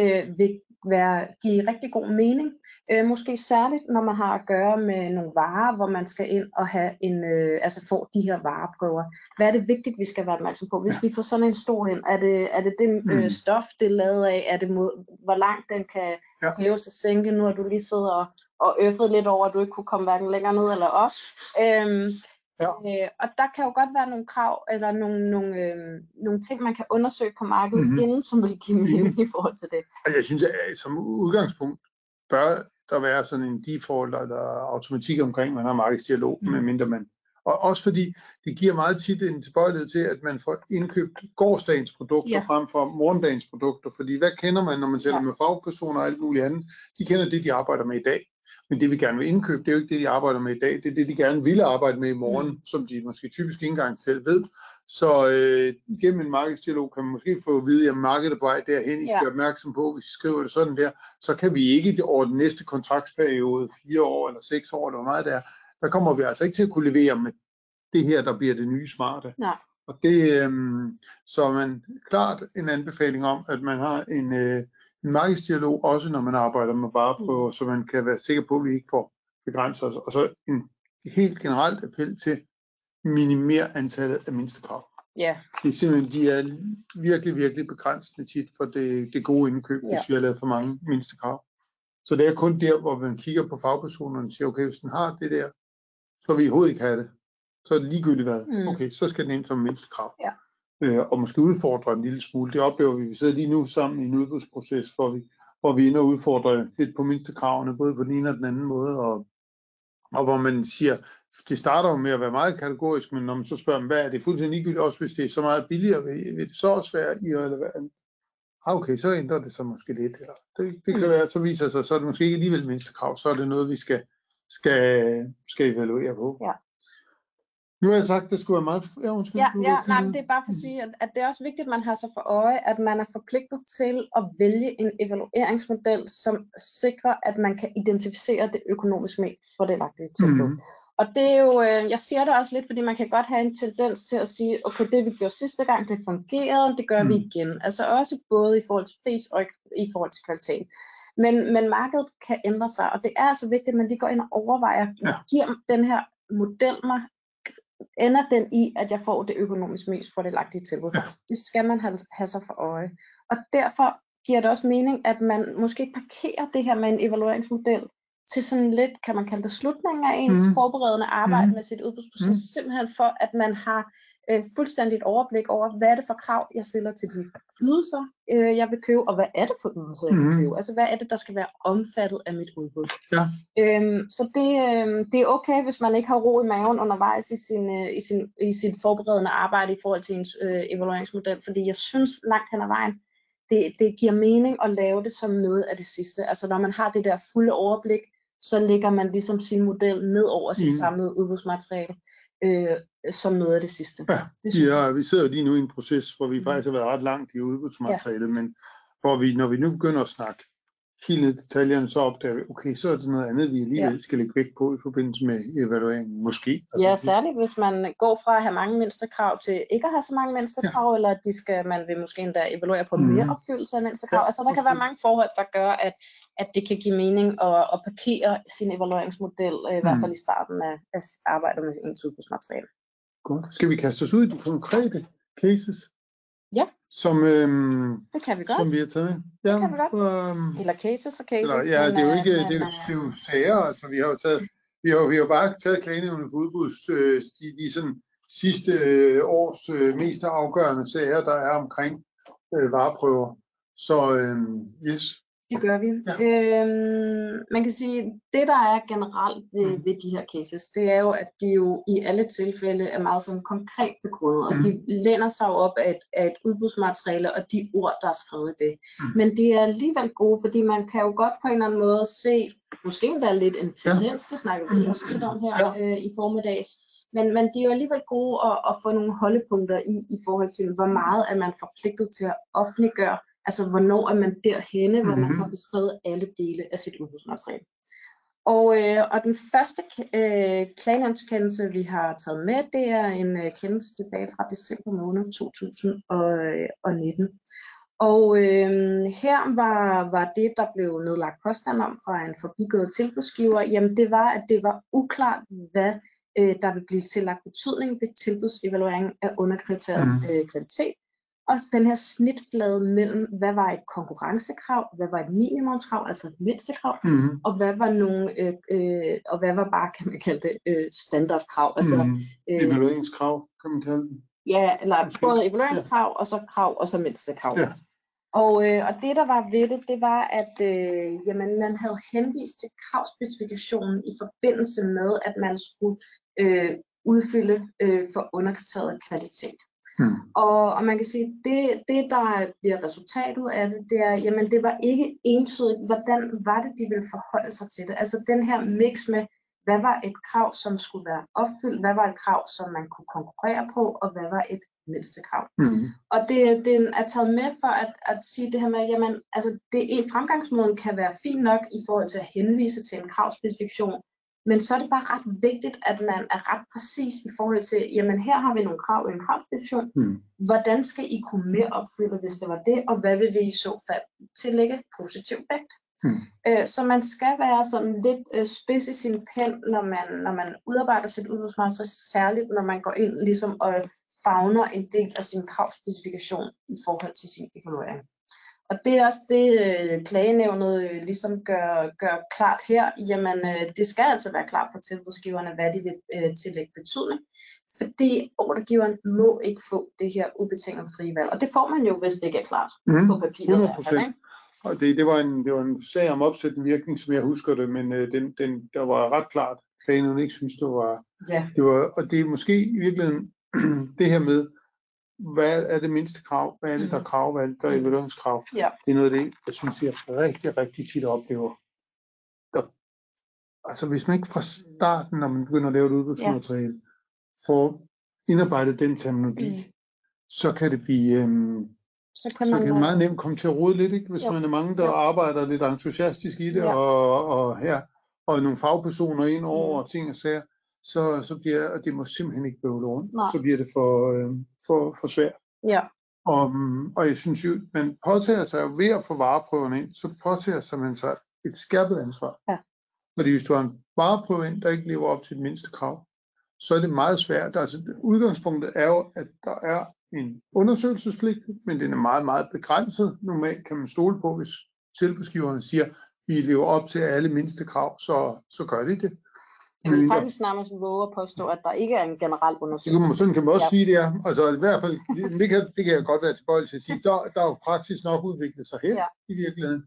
Speaker 2: øh, vil være, give rigtig god mening. Øh, måske særligt, når man har at gøre med nogle varer, hvor man skal ind og have en, øh, altså få de her vareprøver. Hvad er det vigtigt, vi skal være opmærksom på? Hvis
Speaker 1: Ja.
Speaker 2: vi får sådan en stol ind, er det, er det det øh,
Speaker 1: Mm.
Speaker 2: stof, det er lavet af? Er det mod, hvor langt den kan
Speaker 1: Ja.
Speaker 2: hæves og sænke? Nu har du lige siddet og, og øffet lidt over, at du ikke kunne komme hverken længere ned eller op. Øhm,
Speaker 1: Ja.
Speaker 2: Øh, og der kan jo godt være nogle krav, eller nogle, nogle, øh, nogle ting, man kan undersøge på markedet,
Speaker 1: Mhm.
Speaker 2: mm-hmm. inden som vil give mening i forhold til det.
Speaker 1: Altså, jeg synes, at som udgangspunkt bør der være sådan en default eller automatik omkring, man har markedsdialog,
Speaker 2: Mm.
Speaker 1: medmindre man... Og også fordi det giver meget tit en tilbøjelighed til, at man får indkøbt gårdsdagens produkter
Speaker 2: Ja.
Speaker 1: frem for morgendagens produkter. Fordi hvad kender man, når man taler
Speaker 2: ja.
Speaker 1: med fagpersoner og alt muligt andet? De kender det, de arbejder med i dag. Men det vi gerne vil indkøbe, det er jo ikke det, de arbejder med i dag. Det er det, de gerne ville arbejde med i morgen, mm. som de måske typisk ikke engang selv ved. Så øh, gennem en markedsdialog kan man måske få at vide, at markedet er på vej derhen. I skal
Speaker 2: Ja.
Speaker 1: være opmærksom på, hvis I skriver det sådan der, så kan vi ikke over den næste kontraktsperiode, fire år eller seks år, eller hvor meget det er, der kommer vi altså ikke til at kunne levere med det her, der bliver det nye smarte.
Speaker 2: Nej.
Speaker 1: Og det øhm, så er man klart en anbefaling om, at man har en, øh, en markedsdialog, også når man arbejder med vareprøver, mm. så man kan være sikker på, at vi ikke får begrænset os. Og så en helt generelt appel til minimere antallet af mindstekrav.
Speaker 2: Ja,
Speaker 1: Det er simpelthen, de er virkelig, virkelig begrænsende tit for det, det gode indkøb,
Speaker 2: Ja.
Speaker 1: hvis vi har lavet for mange mindstekrav. Så det er kun der, hvor man kigger på fagpersonerne og siger, okay, hvis den har det der, så vil I overhovedet ikke have det. Så er det ligegyldigt hvad.
Speaker 2: Mm.
Speaker 1: Okay, så skal den ind som mindstekrav.
Speaker 2: Ja.
Speaker 1: Øh, og måske udfordre en lille smule. Det oplever vi. Vi sidder lige nu sammen i en udbudsproces, hvor vi, hvor vi er inde og udfordrer lidt på mindstekravene, både på den ene og den anden måde. Og, og hvor man siger, det starter jo med at være meget kategorisk, men når man så spørger hvad er det fuldstændig ligegyldigt, også hvis det er så meget billigere, vil, vil det så også være irrelevant? Ah, okay, så ændrer det sig måske lidt. Eller det, det kan være, så viser sig, så er det måske ikke alligevel mindstekrav, så er det noget, vi skal, skal, skal evaluere på.
Speaker 2: Ja.
Speaker 1: Nu har jeg sagt, at det skulle være meget... Ja, undskyld,
Speaker 2: ja, ja nej, men det er bare for at sige, at, at det er også vigtigt, at man har sig for øje, at man er forpligtet til at vælge en evalueringsmodel, som sikrer, at man kan identificere det økonomisk mest fordelagtige tilbud.
Speaker 1: Mhm.
Speaker 2: Og det er jo, øh, jeg siger det også lidt, fordi man kan godt have en tendens til at sige, okay, det vi gjorde sidste gang, det fungerede, det gør mm. vi
Speaker 1: Mm.
Speaker 2: igen. Altså også både i forhold til pris og i- i forhold til kvalitet. Men, men markedet kan ændre sig, og det er altså vigtigt, at man lige går ind og overvejer,
Speaker 1: Ja.
Speaker 2: giver den her model mig, ender den i, at jeg får det økonomisk mest fordelagtige tilbud.
Speaker 1: Ja.
Speaker 2: Det skal man have, have sig for øje. Og derfor giver det også mening, at man måske parkerer det her med en evalueringsmodel til sådan lidt, kan man kalde det, slutningen af ens mm. forberedende arbejde mm. med sit udbudsproces, mm. simpelthen for, at man har øh, fuldstændigt overblik over, hvad er det for krav, jeg stiller til de ydelser, øh, jeg vil købe, og hvad er det for ydelser, jeg vil
Speaker 1: Mhm.
Speaker 2: købe. Altså, hvad er det, der skal være omfattet af mit udbud.
Speaker 1: Ja.
Speaker 2: Øhm, så det, øhm, det er okay, hvis man ikke har ro i maven undervejs i, sin, øh, i, sin, i sit forberedende arbejde i forhold til ens øh, evalueringsmodel, fordi jeg synes langt hen ad vejen, det, det giver mening at lave det som noget af det sidste. Altså når man har det der fulde overblik, så lægger man ligesom sin model ned over sit
Speaker 1: Mm.
Speaker 2: samlede udbudsmateriale øh, som noget af det sidste.
Speaker 1: Ja,
Speaker 2: det synes
Speaker 1: Ja, vi sidder jo lige nu i en proces, hvor vi
Speaker 2: Mhm.
Speaker 1: faktisk har været ret langt i udbudsmaterialet, men hvor vi, når vi nu begynder at snakke helt ned i detaljerne, så opdager vi, okay, så er det noget andet, vi alligevel skal lægge vægt på i forbindelse med evalueringen, måske.
Speaker 2: Ja,
Speaker 1: Altså,
Speaker 2: særligt hvis man går fra at have mange mindstekrav til ikke at have så mange mindstekrav, ja. eller at de skal, man vil måske endda evaluere på
Speaker 1: Mhm.
Speaker 2: mere opfyldelse af mindstekrav.
Speaker 1: Ja,
Speaker 2: altså der kan være mange forhold, der gør, at, at det kan give mening at, at parkere sin evalueringsmodel, øh, i hvert
Speaker 1: Mhm.
Speaker 2: fald i starten af, af arbejdet med ens udbudsmateriale.
Speaker 1: Godt. Skal vi kaste os ud i de konkrete cases? Som, øhm,
Speaker 2: Det kan vi godt.
Speaker 1: som vi har taget med? Ja,
Speaker 2: kan vi godt.
Speaker 1: Øhm,
Speaker 2: Eller cases og cases.
Speaker 1: Eller, ja,
Speaker 2: men,
Speaker 1: det er jo
Speaker 2: øh,
Speaker 1: ikke,
Speaker 2: men,
Speaker 1: det, er, jo-
Speaker 2: øh,
Speaker 1: det er jo sager, altså vi har jo taget, vi har, vi har bare taget klagenævnet for udbuds, øh, de, de sådan sidste øh, års øh, mest afgørende sager, der er omkring øh, vareprøver. Så øh, yes,
Speaker 2: Det gør vi.
Speaker 1: Ja.
Speaker 2: Øhm, man kan sige, det der er generelt ved,
Speaker 1: Mm.
Speaker 2: ved de her cases, det er jo, at de jo i alle tilfælde er meget sådan konkret begrundet, og
Speaker 1: Mm.
Speaker 2: de læner sig jo op af et, af et udbudsmateriale og de ord, der er skrevet i det.
Speaker 1: Mm.
Speaker 2: Men de er alligevel gode, fordi man kan jo godt på en eller anden måde se, måske endda lidt en tendens, det snakker vi
Speaker 1: Mm.
Speaker 2: også lidt om her
Speaker 1: Ja.
Speaker 2: øh, i formiddags, men, men de er jo alligevel gode at, at få nogle holdepunkter i, i forhold til, hvor meget er man forpligtet til at offentliggøre, altså hvornår er man derhenne, hvor man
Speaker 1: Mhm.
Speaker 2: har beskrevet alle dele af sit udbudsmateriale. Og, øh, og den første øh, klagenævnskendelse, vi har taget med, det er en øh, kendelse tilbage fra december måned 2019. Og øh, her var, var det, der blev nedlagt påstand om fra en forbigået tilbudsgiver, jamen det var, at det var uklart, hvad øh, der vil blive tillagt betydning ved tilbudsevaluering af underkriteriet
Speaker 1: Mhm.
Speaker 2: øh, kvalitet også den her snitflade mellem, hvad var et konkurrencekrav, hvad var et minimumskrav, altså et mindstekrav,
Speaker 1: Mm.
Speaker 2: og hvad var nogle, øh, øh, og hvad var bare, kan man kalde det, øh, standardkrav. Altså,
Speaker 1: mm.
Speaker 2: øh,
Speaker 1: Evalueringskrav, kan man kalde det.
Speaker 2: ja, eller
Speaker 1: Okay.
Speaker 2: både evalueringskrav, og så krav, og så mindstekrav.
Speaker 1: Ja.
Speaker 2: Og, øh, og det, der var ved det, det var, at øh, jamen, man havde henvist til kravspecifikationen i forbindelse med, at man skulle øh, udfylde øh, for underkriteriet kvalitet.
Speaker 1: Mm.
Speaker 2: Og, og man kan sige, det, det der bliver resultatet af det, det er, jamen det var ikke entydigt, hvordan var det, de ville forholde sig til det. Altså den her mix med, hvad var et krav, som skulle være opfyldt, hvad var et krav, som man kunne konkurrere på, og hvad var et mindste krav.
Speaker 1: Mm.
Speaker 2: Og det, det er taget med for at, at sige det her med, jamen altså det en fremgangsmåden kan være fin nok i forhold til at henvise til en kravspecifikation, men så er det bare ret vigtigt, at man er ret præcis i forhold til, jamen her har vi nogle krav i en kravspecifikation,
Speaker 1: Mm.
Speaker 2: hvordan skal I kunne mere opfylde, hvis det var det, og hvad vil vi i så fald tillægge positiv vægt?
Speaker 1: Mm.
Speaker 2: Øh, så man skal være sådan lidt øh, spids i sin pen, når man, når man udarbejder sit udbudsmateriale, særligt når man går ind ligesom og fagner en del af sin kravspecifikation i forhold til sin evaluering. Og det er også det, øh, klagenævnet øh, ligesom gør, gør klart her. Jamen, øh, det skal altså være klart for tilbudsgiverne, hvad de vil øh, tillægge betydning. Fordi ordregiveren må ikke få det her ubetinget frie valg. Og det får man jo, hvis det ikke er klart
Speaker 1: Mm.
Speaker 2: på papiret. i hvert fald,
Speaker 1: 100%.
Speaker 2: ikke?
Speaker 1: Og det, det, var en, det var en sag om opsættende virkning, som jeg husker det, men øh, den, den, der var ret klart, klagen ikke synes, det var,
Speaker 2: Ja.
Speaker 1: det var, og det er måske i virkeligheden det her med, hvad er det mindste krav, hvad er det, der er
Speaker 2: Mhm.
Speaker 1: krav, hvad er det, der er
Speaker 2: Mhm.
Speaker 1: evalueringskrav.
Speaker 2: Ja.
Speaker 1: Det er noget af det, jeg synes, jeg rigtig, rigtig tit oplever. Der, altså hvis man ikke fra starten, når man begynder at lave et udbudsmateriale, får indarbejdet den terminologi,
Speaker 2: Mm.
Speaker 1: så kan det blive, øhm,
Speaker 2: Så kan
Speaker 1: så
Speaker 2: man,
Speaker 1: kan det meget nemt komme til at rode lidt, ikke? hvis
Speaker 2: Jo.
Speaker 1: man er mange, der
Speaker 2: Jo.
Speaker 1: arbejder lidt entusiastisk i det,
Speaker 2: Ja.
Speaker 1: og, og her, og nogle fagpersoner ind over,
Speaker 2: Mm.
Speaker 1: og ting og sager, så, så bliver, og det må simpelthen ikke bøvle rundt,
Speaker 2: Nej.
Speaker 1: så bliver det for, øh, for, for svært.
Speaker 2: ja.
Speaker 1: Og, og jeg synes jo, man påtager sig jo ved at få vareprøverne ind, så påtager sig man sig et skærpet ansvar.
Speaker 2: Ja.
Speaker 1: Fordi hvis du har en vareprøve ind, der ikke lever op til det mindste krav, så er det meget svært. Altså, udgangspunktet er jo, at der er en undersøgelsespligt, men den er meget, meget begrænset. Normalt kan man stole på, hvis tilbudsgiverne siger, vi lever op til alle mindste krav, så, så gør de det.
Speaker 2: Jeg vil
Speaker 1: Men-
Speaker 2: faktisk nærmest våge at påstå, at der ikke er en generel undersøgelse.
Speaker 1: man, sådan kan man også
Speaker 2: Ja.
Speaker 1: sige, det er. Altså i hvert fald, det kan, det kan jeg godt være tilbøjelig til at sige, der, der er jo praksis nok udviklet sig hen
Speaker 2: Ja.
Speaker 1: i virkeligheden.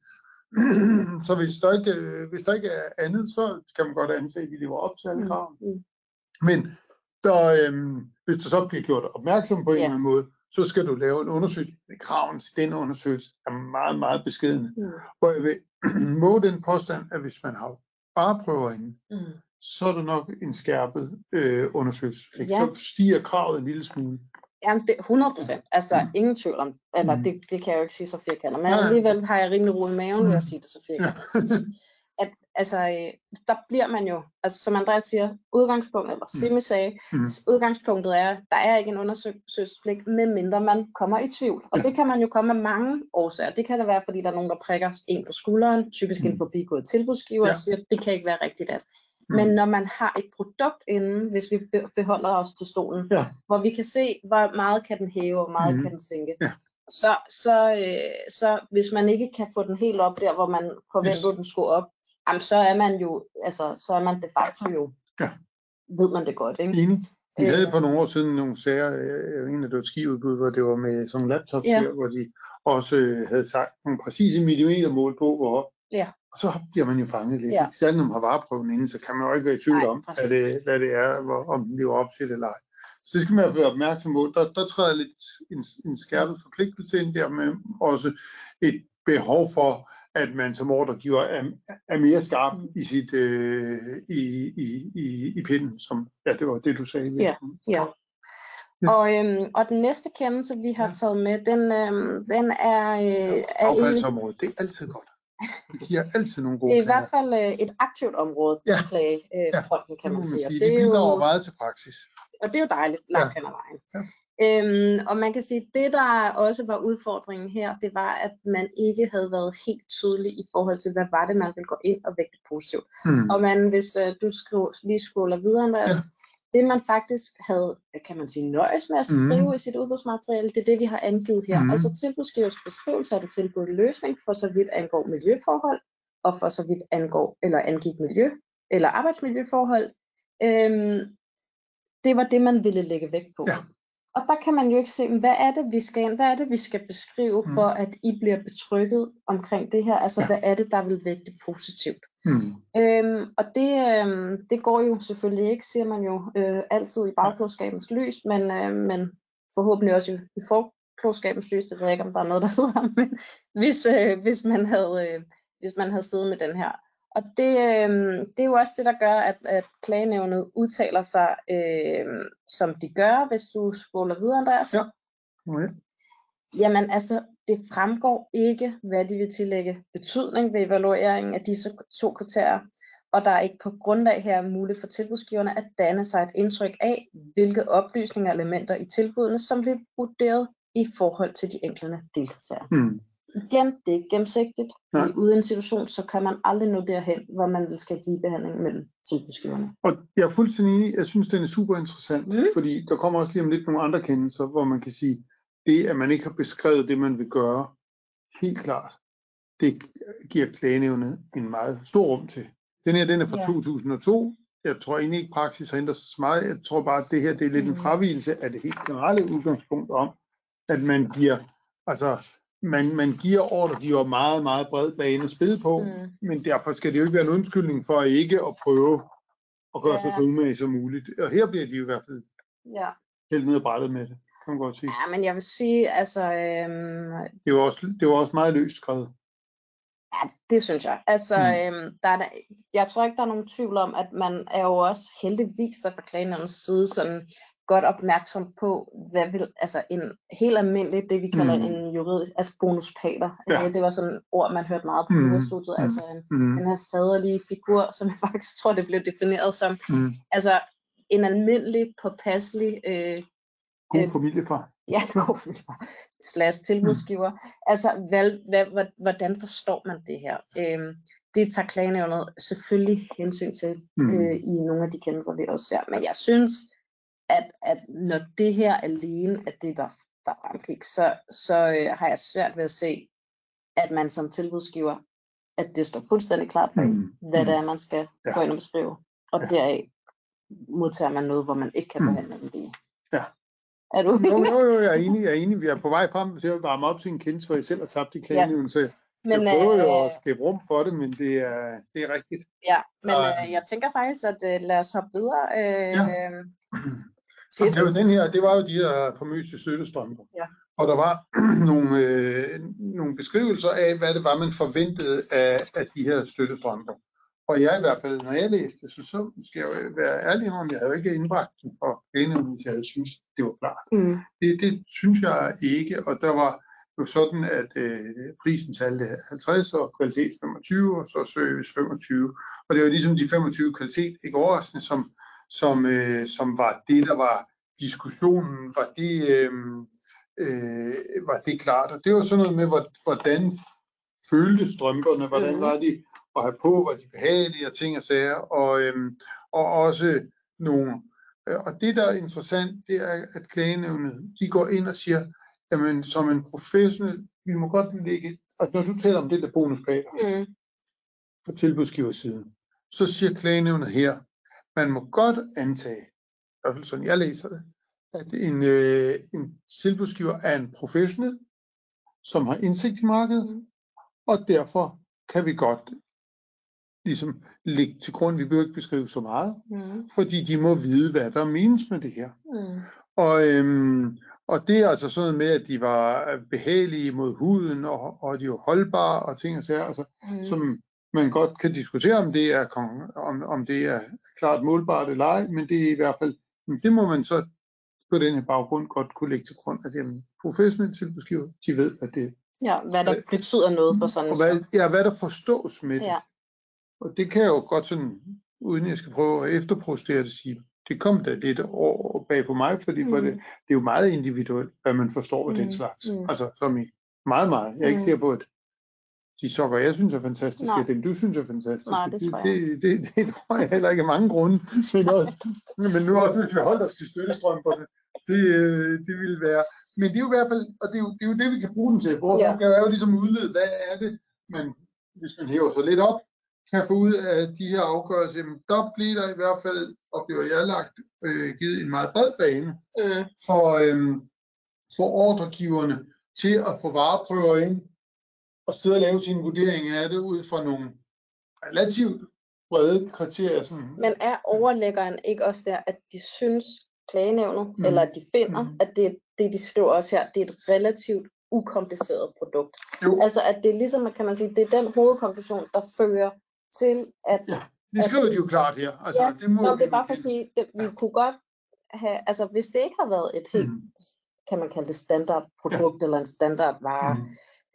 Speaker 1: så hvis der, ikke, øh, hvis der ikke er andet, så kan man godt antage, at de lever op til alle
Speaker 2: Mm,
Speaker 1: krav.
Speaker 2: mm.
Speaker 1: Men der, øhm, hvis du så bliver gjort opmærksom på en
Speaker 2: Ja.
Speaker 1: eller anden måde, så skal du lave en undersøgelse. Kraven til den undersøgelse er meget, meget beskeden.
Speaker 2: Mm.
Speaker 1: Hvor jeg vil må den påstand, at hvis man har bare prøver inde,
Speaker 2: Mm.
Speaker 1: Så er der nok en skærpet øh, undersøgelse.
Speaker 2: Ja.
Speaker 1: Så stiger kravet en lille smule.
Speaker 2: Jamen, det er 100 procent. Altså,
Speaker 1: Mm.
Speaker 2: ingen tvivl om, eller
Speaker 1: Mm.
Speaker 2: det, det kan jeg jo ikke sige så firkantet, men
Speaker 1: Nej.
Speaker 2: alligevel har jeg rimelig ro i maven ved
Speaker 1: Mm.
Speaker 2: at sige det så firkantet.
Speaker 1: Ja.
Speaker 2: At, altså, øh, der bliver man jo, altså som Andreas siger, udgangspunkt, eller
Speaker 1: Mm.
Speaker 2: Simi sagde,
Speaker 1: Mm.
Speaker 2: udgangspunktet er, der er ikke en undersøgelsespligt, medmindre man kommer i tvivl. Og
Speaker 1: Ja.
Speaker 2: det kan man jo komme af mange årsager. Det kan da være, fordi der er nogen, der prikker en på skulderen, typisk en
Speaker 1: Mm.
Speaker 2: forbigået tilbudsgiver,
Speaker 1: Ja.
Speaker 2: og siger, det kan ikke være rigtigt at.
Speaker 1: Mm.
Speaker 2: Men når man har et produkt inden, hvis vi be- beholder os til stolen,
Speaker 1: Ja.
Speaker 2: hvor vi kan se, hvor meget kan den hæve, og hvor meget
Speaker 1: Mhm.
Speaker 2: kan den sænke,
Speaker 1: Ja.
Speaker 2: så, så, øh, så hvis man ikke kan få den helt op der, hvor man forventer,
Speaker 1: Yes.
Speaker 2: den skulle op, jamen, så er man jo, altså, så er man de facto jo,
Speaker 1: Ja.
Speaker 2: ved man det godt, ikke?
Speaker 1: Enig. Vi
Speaker 2: Øh.
Speaker 1: havde for nogle år siden nogle sager, øh, en af det var et skiudbud, hvor det var med sådan en laptop,
Speaker 2: Ja.
Speaker 1: ja. hvor de også øh, havde sagt nogle præcise millimetermål på, hvor
Speaker 2: Ja.
Speaker 1: Så bliver man jo fanget lidt.
Speaker 2: Ja.
Speaker 1: Særligt når man har vareprøven inde, så kan man jo ikke være i tvivl
Speaker 2: Nej,
Speaker 1: om,
Speaker 2: præcis.
Speaker 1: hvad det, hvad det er, hvor, om den lever op til det eller ej. Så det skal man være opmærksom på. Der, der træder lidt en, en skærpet forpligtelse ind der med også et behov for, at man som ordregiver er, er mere skarp i sit øh, i, i, i, i pinden, som ja, det var det du sagde.
Speaker 2: Ja, ja.
Speaker 1: Yes.
Speaker 2: Og, øhm, og den næste kendelse, vi har
Speaker 1: Ja.
Speaker 2: taget med, den, øhm, den er, øh,
Speaker 1: Affaldsområdet, det er altid godt. Det giver altid nogle gode
Speaker 2: det er i
Speaker 1: klager.
Speaker 2: hvert fald øh, et aktivt område
Speaker 1: Ja.
Speaker 2: på klagefronten,
Speaker 1: Det
Speaker 2: kan
Speaker 1: må
Speaker 2: man sige. Det,
Speaker 1: Det
Speaker 2: er jo,
Speaker 1: meget til praksis.
Speaker 2: og det er jo dejligt langt hen ad vejen.
Speaker 1: Ja.
Speaker 2: Øhm, og man kan sige, at det der også var udfordringen her, det var, at man ikke havde været helt tydelig i forhold til, hvad var det, man ville gå ind og vægte positivt.
Speaker 1: Hmm.
Speaker 2: Og man, hvis øh, du skriver, lige scroller videre, Andreas,
Speaker 1: Ja.
Speaker 2: Det man faktisk havde, kan man sige, nøjes med at skrive mm. i sit udbudsmateriale, det er det, vi har angivet her. Mm. Altså tilbudsgivers beskrivelse af det tilbudt løsning, for så vidt angår miljøforhold, og for så vidt angår, eller angik miljø, eller arbejdsmiljøforhold. Øhm, det var det, man ville lægge vægt på.
Speaker 1: Ja.
Speaker 2: Og der kan man jo ikke se, hvad er det, vi skal, hvad er det, vi skal beskrive, mm. for at I bliver betrykket omkring det her. Altså, ja. hvad er det, der vil vægte positivt?
Speaker 1: Mm.
Speaker 2: Øhm, og det, øhm, det går jo selvfølgelig ikke, siger man jo øh, altid i bagklodskabens lys, men, øh, men forhåbentlig også i, i forklodskabens lys, det ved jeg ikke, om der er noget, der hedder, men hvis, øh, hvis, man havde, øh, hvis man havde siddet med den her. Og det, øh, det er jo også det, der gør, at, at klagenævnet udtaler sig, øh, som de gør, hvis du scroller videre, Andreas.
Speaker 1: Ja. Okay.
Speaker 2: Jamen altså, det fremgår ikke, hvad de vil tillægge betydning ved evalueringen af disse to kriterier, og der er ikke på grundlag her muligt for tilbudsgiverne at danne sig et indtryk af, hvilke oplysninger og elementer i tilbudene, som bliver vurderet i forhold til de enkelte delkriterier.
Speaker 1: Mm.
Speaker 2: Igen, det er gennemsigtigt.
Speaker 1: Nej.
Speaker 2: I uden en situation, så kan man aldrig nå derhen, hvor man vil skabe ligebehandling mellem tilbudsgiverne.
Speaker 1: Og jeg er fuldstændig enig. Jeg synes, den er super interessant,
Speaker 2: Mm.
Speaker 1: fordi der kommer også lige om lidt nogle andre kendelser, hvor man kan sige, det, at man ikke har beskrevet det, man vil gøre, helt klart, det giver klagenævnet en meget stor rum til. Den her, den er fra
Speaker 2: Ja.
Speaker 1: 2002. Jeg tror egentlig ikke, praksis har ændret sig så meget. Jeg tror bare, at det her det er lidt en
Speaker 2: Mm.
Speaker 1: fravigelse af det helt generelle udgangspunkt om, at man giver, altså, man, man giver ordregiver meget, meget bred bane at spille på,
Speaker 2: Mm.
Speaker 1: men derfor skal det jo ikke være en undskyldning for ikke at prøve at gøre sig
Speaker 2: Ja.
Speaker 1: så umage som muligt. Og her bliver de i hvert fald
Speaker 2: Ja.
Speaker 1: helt ned ad brættet med det, man godt sige.
Speaker 2: ja, men jeg vil sige, altså, øhm,
Speaker 1: Det var også, det var også meget løst skrevet.
Speaker 2: Ja, det synes jeg. Altså,
Speaker 1: Mm.
Speaker 2: øhm, der er, jeg tror ikke, der er nogen tvivl om, at man er jo også heldigvis der fra klagenævnets side sådan godt opmærksom på, hvad vil, altså en helt almindelig, det vi kalder
Speaker 1: Mm.
Speaker 2: en juridisk, altså bonuspater.
Speaker 1: Ja.
Speaker 2: Ja. Det var sådan et ord, man hørte meget på
Speaker 1: Mm.
Speaker 2: mm. studiet,
Speaker 1: Mm.
Speaker 2: altså en,
Speaker 1: Mm.
Speaker 2: den her faderlige figur, som jeg faktisk tror, det blev defineret som,
Speaker 1: Mm.
Speaker 2: altså en almindelig, påpasselig, øh,
Speaker 1: God
Speaker 2: Øh,
Speaker 1: familiefar.
Speaker 2: ja, slash tilbudsgiver. Mm. Altså, hvad, hvad, hvordan forstår man det her? Øhm, det tager klagenævnet selvfølgelig hensyn til
Speaker 1: Mm.
Speaker 2: øh, i nogle af de kendelser, vi også ser. Men jeg synes, at, at når det her alene er det, der, der fremgik, så, så øh, har jeg svært ved at se, at man som tilbudsgiver, at det står fuldstændig klart for
Speaker 1: Mm.
Speaker 2: hvad
Speaker 1: Mm.
Speaker 2: det er, man skal
Speaker 1: Ja.
Speaker 2: gå ind og beskrive. Og
Speaker 1: Ja.
Speaker 2: deraf modtager man noget, hvor man ikke kan
Speaker 1: Mm.
Speaker 2: behandle den lige.
Speaker 1: Ja.
Speaker 2: Er du
Speaker 1: Jo, jo, jo, jeg er enig, jeg er enig. Vi er på vej frem til at varme op til en kendelse, hvor jeg selv har tabt i klagenævnen, så
Speaker 2: Men,
Speaker 1: jeg prøver jo
Speaker 2: øh,
Speaker 1: at skabe rum for det, men det er, det er rigtigt.
Speaker 2: Ja, men
Speaker 1: Og-
Speaker 2: øh, jeg tænker faktisk, at øh, lad os hoppe videre øh,
Speaker 1: Ja.
Speaker 2: ja. til
Speaker 1: Det, var den her, det var jo de her famøse støttestrømper.
Speaker 2: Ja.
Speaker 1: Og der var nogle, øh, nogle beskrivelser af, hvad det var, man forventede af, af de her støttestrømper. Og jeg i hvert fald, når jeg læste det, så, så skal jeg jo være ærlig om, jeg havde jo ikke indbragt den for pæne, hvis jeg havde synes, det var klart.
Speaker 2: Mm.
Speaker 1: Det, det synes jeg ikke, og der var jo sådan, at øh, prisen talte 50 og kvalitet 25, og så service 25. Og det var ligesom de 25 kvalitet, ikke overraskende, som, som, øh, som var det, der var diskussionen, var det, øh, øh, var det klart. Og det var sådan noget med, hvor- hvordan følte strømperne, hvordan
Speaker 2: Mhm.
Speaker 1: var de at have på, var de behagelige og ting og sager, og, øhm, og også nogle, øh, og det der er interessant, det er, at klagenævnet, de går ind og siger, jamen som en professionel, vi må godt lægge, og når du taler om det der bonuspater
Speaker 2: Mm.
Speaker 1: på tilbudsgiversiden, så siger klagenævnet her, man må godt antage, i hvert fald sådan jeg læser det, at en, øh, en tilbudsgiver er en professionel, som har indsigt i markedet,
Speaker 2: Mm.
Speaker 1: og derfor kan vi godt ligesom lægge til grund, vi behøver ikke beskrive så meget,
Speaker 2: Mm.
Speaker 1: fordi de må vide, hvad der menes med det her.
Speaker 2: Mm.
Speaker 1: Og, øhm, og det er altså sådan med, at de var behagelige mod huden, og, og de var holdbare og ting og sager, altså,
Speaker 2: Mm.
Speaker 1: som man godt kan diskutere, om det er, om, om det er klart målbart eller ej, men det er i hvert fald, det må man så på den her baggrund godt kunne lægge til grund, at jamen, professionelle tilbudsgiver, de ved, at det
Speaker 2: Ja, hvad der betyder noget for sådan
Speaker 1: og hvad, ja, hvad der forstås med det.
Speaker 2: Ja.
Speaker 1: Og det kan jeg jo godt sådan, uden jeg skal prøve at efterprostere det, sige, det kom da lidt over bag på mig, fordi mm. for det, det er jo meget individuelt, hvad man forstår den
Speaker 2: Mm,
Speaker 1: slags.
Speaker 2: mm.
Speaker 1: Altså som i meget, meget. Jeg er ikke
Speaker 2: Mm.
Speaker 1: sikker på, at de sokker, jeg synes er fantastiske,
Speaker 2: Nej.
Speaker 1: dem, du synes er fantastiske.
Speaker 2: Nej, det tror jeg
Speaker 1: det, det, det, det tror jeg heller ikke af mange grunde. Men, også, men nu også, hvis vi holdt os til støttestrømperne, det, øh, det ville være. Men det er jo i hvert fald, og det er jo det, er jo det vi kan bruge den til. Vores
Speaker 2: Ja.
Speaker 1: opgave er jo ligesom udlede, hvad er det, man, hvis man hæver sig lidt op, kan få ud af de her afgørelser. Jamen, der bliver der i hvert fald, oplever jeg, lagt øh, givet en meget bred bane
Speaker 2: Mm.
Speaker 1: for, øhm, for ordregiverne til at få vareprøver ind og sidde og lave sin vurdering af det ud fra nogle relativt brede kriterier. Sådan.
Speaker 2: Men er overlæggeren ikke også der, at de synes, klagenævnet,
Speaker 1: Mm.
Speaker 2: eller at de finder,
Speaker 1: mm.
Speaker 2: at det, det, de skriver også her, det er et relativt ukompliceret produkt.
Speaker 1: Jo.
Speaker 2: Altså at det er ligesom, kan man sige, det er den hovedkonklusion, der fører til, at
Speaker 1: Ja, Det skriver de jo klart her. Altså,
Speaker 2: Ja,
Speaker 1: det må
Speaker 2: Nå, det er bare for at sige, det, vi
Speaker 1: Ja.
Speaker 2: kunne godt have, altså hvis det ikke har været et helt,
Speaker 1: Mm.
Speaker 2: kan man kalde det standardprodukt eller en standardvare,
Speaker 1: Mm.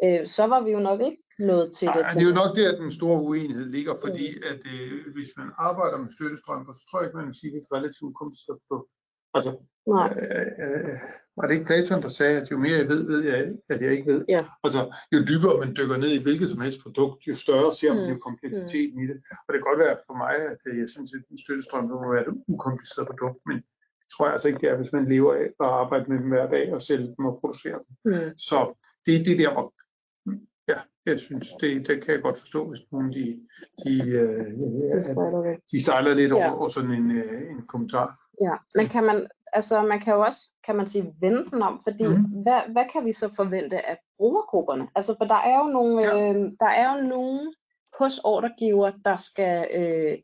Speaker 2: øh, så var vi jo nok ikke nået til
Speaker 1: Nej,
Speaker 2: det.
Speaker 1: det er jo nok der, at den store uenighed ligger, fordi at øh, hvis man arbejder med støttestrøm, så tror jeg ikke, man vil sige, at det er relativt kompliceret produkt. Altså,
Speaker 2: Nej,
Speaker 1: øh, øh, var det ikke Platon, der sagde, at jo mere jeg ved, ved jeg, at jeg ikke ved?
Speaker 2: Ja.
Speaker 1: Altså, jo dybere man dykker ned i hvilket som helst produkt, jo større ser man
Speaker 2: Mm.
Speaker 1: jo kompleksiteten i det. Og det kan godt være for mig, at øh, jeg synes, at en støttestrøm må være et ukompliceret produkt, men det tror jeg altså ikke, det er, hvis man lever af at arbejde med dem hver dag og sælge dem og producere dem.
Speaker 2: mm.
Speaker 1: Så det er det der, hvor ja, jeg synes, det, det kan jeg godt forstå, hvis nogen de, de, øh,
Speaker 2: det stejler væk.
Speaker 1: de stejler lidt
Speaker 2: Ja.
Speaker 1: over, over sådan en, øh, en kommentar.
Speaker 2: Ja, men kan man, altså man kan jo også, kan man sige, vende den om, fordi mm. hvad, hvad kan vi så forvente af brugergrupperne? Altså for der er jo nogle,
Speaker 1: Ja.
Speaker 2: øh, der er jo nogle hos ordregiver, der skal øh,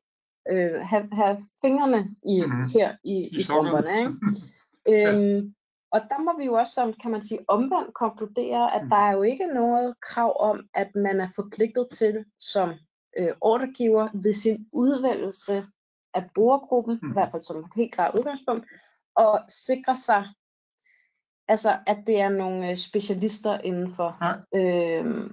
Speaker 2: øh, have, have fingrene i,
Speaker 1: Mhm.
Speaker 2: her i,
Speaker 1: I
Speaker 2: i strømperne, ikke? øhm, og der må vi jo også, som kan man sige, omvendt konkludere, at
Speaker 1: Mhm.
Speaker 2: der er jo ikke noget krav om, at man er forpligtet til som øh, ordregiver ved sin udvælgelse af brugergruppen,
Speaker 1: Mhm.
Speaker 2: i hvert fald som helt klart udgangspunkt, og sikre sig, altså at det er nogle øh, specialister inden for,
Speaker 1: Nej.
Speaker 2: øh,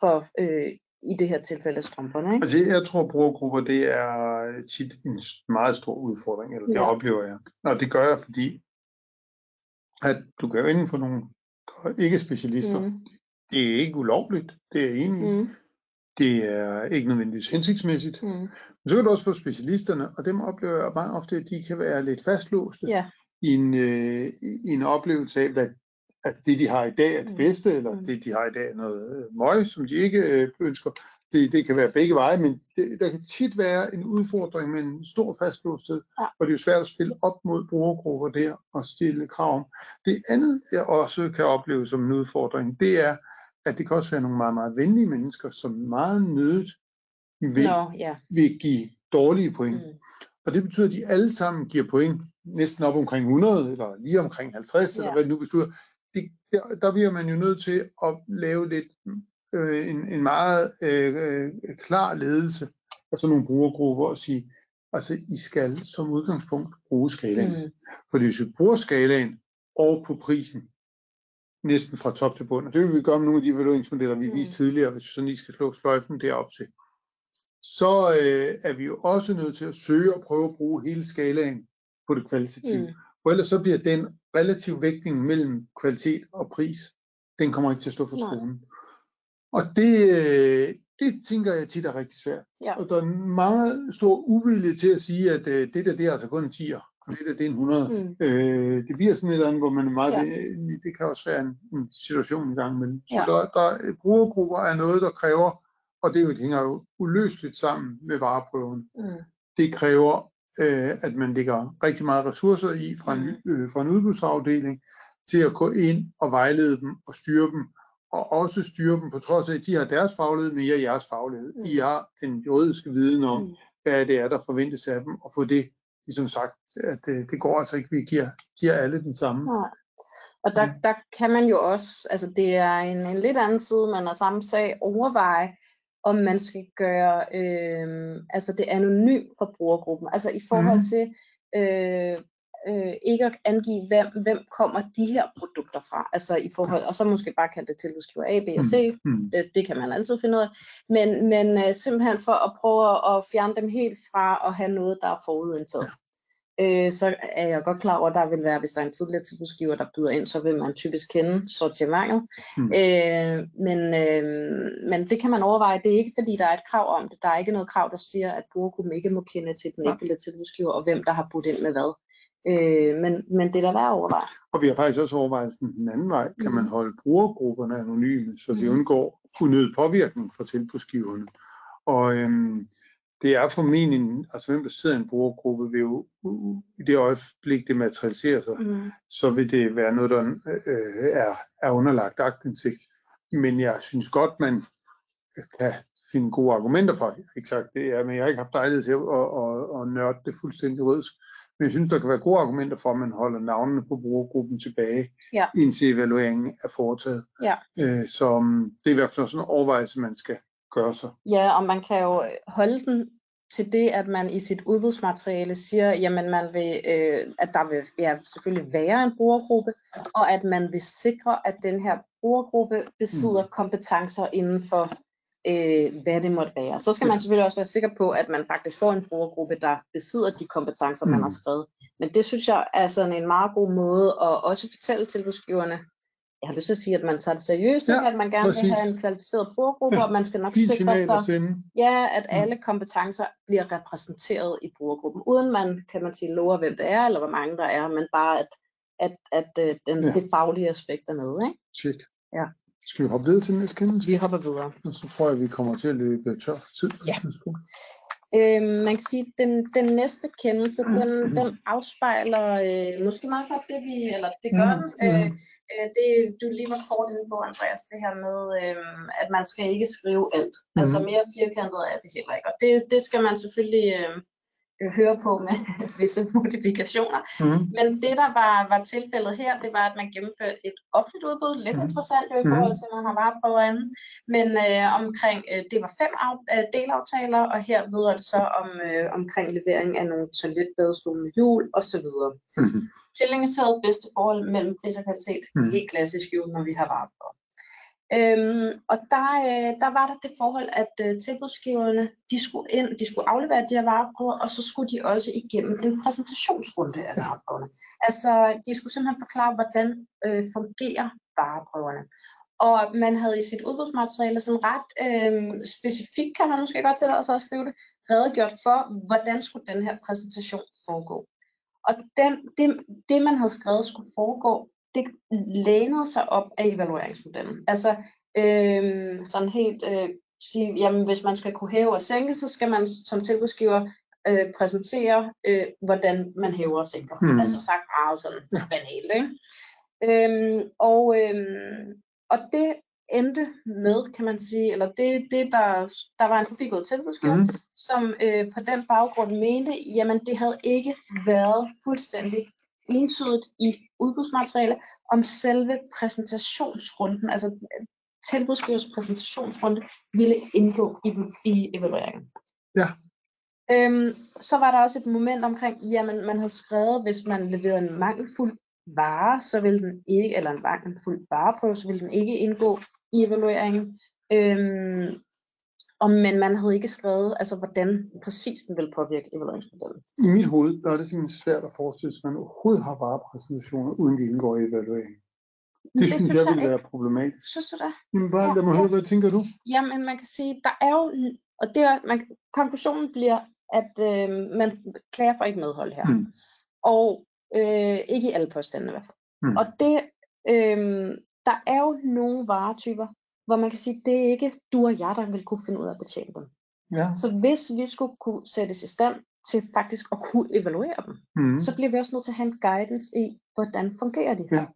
Speaker 2: for øh, i det her tilfælde strømperne. Ikke?
Speaker 1: Altså, jeg tror, brugergrupper, det er tit en meget stor udfordring, eller det
Speaker 2: Ja.
Speaker 1: oplever jeg. Og det gør jeg, fordi at du jo inden for nogle ikke specialister. Mm. Det er ikke ulovligt, det er i.
Speaker 2: mm,
Speaker 1: Det er ikke nødvendigvis hensigtsmæssigt.
Speaker 2: mm,
Speaker 1: Men så kan du også få specialisterne, og dem oplever jeg meget ofte, at de kan være lidt fastlåste
Speaker 2: ja,
Speaker 1: i, en, øh, i en oplevelse af, hvad, at det, de har i dag, er det
Speaker 2: Mm.
Speaker 1: bedste, eller
Speaker 2: Mm.
Speaker 1: det, de har i dag, er noget øh, møg, som de ikke øh, ønsker. Det, det kan være begge veje, men det, der kan tit være en udfordring med en stor fastlåsthed,
Speaker 2: Ja.
Speaker 1: og det er jo svært at spille op mod brugergrupper der og stille krav om. Det andet, jeg også kan opleve som en udfordring, det er, at det kan også være nogle meget, meget venlige mennesker, som meget nødigt vil,
Speaker 2: Nå, ja.
Speaker 1: vil give dårlige point.
Speaker 2: Mm,
Speaker 1: Og det betyder, at de alle sammen giver point næsten op omkring 100, eller lige omkring 50, ja. eller hvad det nu beslutter. Det, der, der bliver man jo nødt til at lave lidt øh, en, en meget øh, øh, klar ledelse af sådan nogle brugergrupper og sige, altså I skal som udgangspunkt bruge skalaen. Mm. Fordi hvis vi bruger skalaen over på prisen, næsten fra top til bund, og det vil vi gøre med nogle af de evalueringsmodeller, vi
Speaker 2: Mm.
Speaker 1: viste tidligere, hvis vi sådan lige skal slå sløjfen derop til, så øh, er vi jo også nødt til at søge og prøve at bruge hele skalaen på det kvalitative.
Speaker 2: mm,
Speaker 1: For ellers så bliver den relativ vægtning mellem kvalitet og pris, den kommer ikke til at stå for skolen. Og det, øh, det tænker jeg tit er rigtig svært.
Speaker 2: Ja.
Speaker 1: Og der er meget stor uvilje til at sige, at øh, det der, det er altså kun en 10'er, det der, det er en 100.
Speaker 2: mm.
Speaker 1: Øh, det bliver sådan et eller andet, hvor man er meget,
Speaker 2: Ja.
Speaker 1: det, det kan også være en, en situation en gang imellem. Så
Speaker 2: Ja.
Speaker 1: der, der, brugergrupper er noget, der kræver, og det, jo, det hænger jo uløseligt sammen med vareprøven.
Speaker 2: Mm.
Speaker 1: Det kræver, øh, at man lægger rigtig meget ressourcer i fra en, øh, fra en udbudsafdeling til at gå ind og vejlede dem og styre dem, og også styre dem på trods af, at de har deres faglighed, men I har jeres faglighed.
Speaker 2: Mm.
Speaker 1: I har den juridiske viden om,
Speaker 2: Mm.
Speaker 1: hvad det er, der forventes af dem, og få det ligesom sagt, at øh, det går altså ikke, vi giver, giver alle den samme.
Speaker 2: Nej. Og der, der kan man jo også, altså det er en, en lidt anden side, man af samme sag, overveje, om man skal gøre øh, altså det anonymt for brugergruppen. Altså i forhold
Speaker 1: Mhm.
Speaker 2: til øh, øh, ikke at angive, hvem, hvem kommer de her produkter fra. Altså i forhold, og så måske bare kalde det tilbudsgiver A, B og C.
Speaker 1: Mm.
Speaker 2: Det, det kan man altid finde ud af. Men, men øh, simpelthen for at prøve at fjerne dem helt fra at have noget, der er forudindtaget. øh, så er jeg godt klar over, at der vil være, hvis der er en tidligere tilbudsgiver, der byder ind, så vil man typisk kende sortimentet. Mm. Øh, men, øh, men det kan man overveje. Det er ikke, fordi der er et krav om det. Der er ikke noget krav, der siger, at brugergruppen ikke må kende til den enkelte tilbudsgiver, og hvem der har budt ind med hvad. Øh, men, men det er da værd at overveje.
Speaker 1: Og vi har faktisk også overvejet sådan den anden vej. Kan mm. man holde brugergrupperne anonyme, så de mm. undgår unødig påvirkning fra tilbudsgiverne? Og øhm, det er formentlig, altså hvem der sidder i en brugergruppe, vil jo i det øjeblik, det materialiserer sig, mm. så vil det være noget, der øh, er, er underlagt agtindsigt. Men jeg synes godt, man kan finde gode argumenter for. Ikke sagt det er, men jeg har ikke haft lejlighed til at, at, at, at nørde det fuldstændig rødsk. Men jeg synes, der kan være gode argumenter for, at man holder navnene på brugergruppen tilbage, ja. indtil evalueringen er foretaget. Ja. Øh, så um, det er i hvert fald sådan en overvejelse, man skal gøre sig.
Speaker 2: Ja, og man kan jo holde den til det, at man i sit udbudsmateriale siger, jamen man vil, øh, at der vil ja, selvfølgelig være en brugergruppe, og at man vil sikre, at den her brugergruppe besidder mm. kompetencer inden for øh, hvad det måtte være. Så skal man selvfølgelig også være sikker på, at man faktisk får en brugergruppe, der besidder de kompetencer, mm. man har skrevet. Men det synes jeg er sådan en meget god måde at også fortælle tilbudsgiverne, jeg har lyst til at sige, at man tager det seriøst, ja, at man gerne præcis. vil have en kvalificeret brugergruppe, ja, og man skal nok sikre sig, ja, at mm. alle kompetencer bliver repræsenteret i brugergruppen, uden man, kan man sige, lover, hvem det er, eller hvor mange der er, men bare at, at, at, at øh, den, ja. det faglige aspekt er med. Ikke?
Speaker 1: Check. Ja. Skal vi hoppe videre til næste kendelse?
Speaker 2: Vi hopper videre.
Speaker 1: Og så tror jeg, vi kommer til at løbe tør for tid.
Speaker 2: Ja. Øh, man kan sige, at den, den næste kendelse, den, den afspejler øh, måske meget godt det, vi, eller det gør den. Øh, øh, det, du lige var kort inde på, Andreas, det her med, øh, at man skal ikke skrive alt. Mm. Altså mere firkantet er det heller ikke. Og det, det skal man selvfølgelig... Øh, øh, høre på med visse modifikationer. Mm. Men det, der var, var tilfældet her, det var, at man gennemførte et offentligt udbud. Lidt mm. interessant i mm. forhold til, at man har vareprøver anden. Men øh, omkring, øh, det var fem af, øh, delaftaler, og her vedrører det så om, øh, omkring levering af nogle toiletbadestole med hjul osv. Mm. Tilgængelighed, bedste forhold mellem pris og kvalitet. Mm. Helt klassisk jo, når vi har vareprøver. Øhm, og der, øh, der var der det forhold, at øh, tilbudsgiverne de skulle, ind, de skulle aflevere de her vareprøver, og så skulle de også igennem en præsentationsrunde af vareprøverne. Altså, de skulle simpelthen forklare, hvordan øh, fungerer vareprøverne. Og man havde i sit udbudsmateriale sådan ret øh, specifikt, kan man måske godt tillade sig at skrive det, redegjort for, hvordan skulle den her præsentation foregå. Og den, det, det, man havde skrevet skulle foregå, det lænede sig op af evalueringsmodellen. Altså øh, sådan helt øh, sige, jamen hvis man skal kunne hæve og sænke, så skal man som tilbudsgiver øh, præsentere, øh, hvordan man hæver og sænker. Hmm. Altså sagt meget sådan ja. banalt. Ikke? Øhm, og, øhm, og det endte med, kan man sige, eller det, det der, der var en forbigået tilbudsgiver, mm. som øh, på den baggrund mente, jamen det havde ikke været fuldstændig entydigt i udbudsmateriale om selve præsentationsrunden, altså tilbudsgivers præsentationsrunde, ville indgå i, i evalueringen.
Speaker 1: Ja.
Speaker 2: Øhm, så var der også et moment omkring, jamen man havde skrevet, hvis man leverede en mangelfuld vare, så ville den ikke, eller en mangelfuld vareprøve, så ville den ikke indgå i evalueringen. Øhm, og, men man havde ikke skrevet, altså hvordan præcis den vil påvirke evalueringsmodellen.
Speaker 1: I mit hoved der er det simpelthen svært at forestille sig, at man overhovedet har varepræsentationer, uden de indgår i evalueringen. Det, det synes jeg vil være problematisk.
Speaker 2: Synes du det?
Speaker 1: Jamen bare, lad mig ja. høre, hvad tænker du?
Speaker 2: Jamen man kan sige, der er jo, og det er, man, konklusionen bliver, at øh, man klager for ikke medhold her. Hmm. Og øh, ikke i alle påstandene i hvert fald. Hmm. Og det, øh, der er jo nogle varetyper, hvor man kan sige, det er ikke du og jeg, der vil kunne finde ud af at betjene dem. Ja. Så hvis vi skulle kunne sættes i stand til faktisk at kunne evaluere dem, mm. så bliver vi også nødt til at have en guidance i, hvordan fungerer de her. Ja.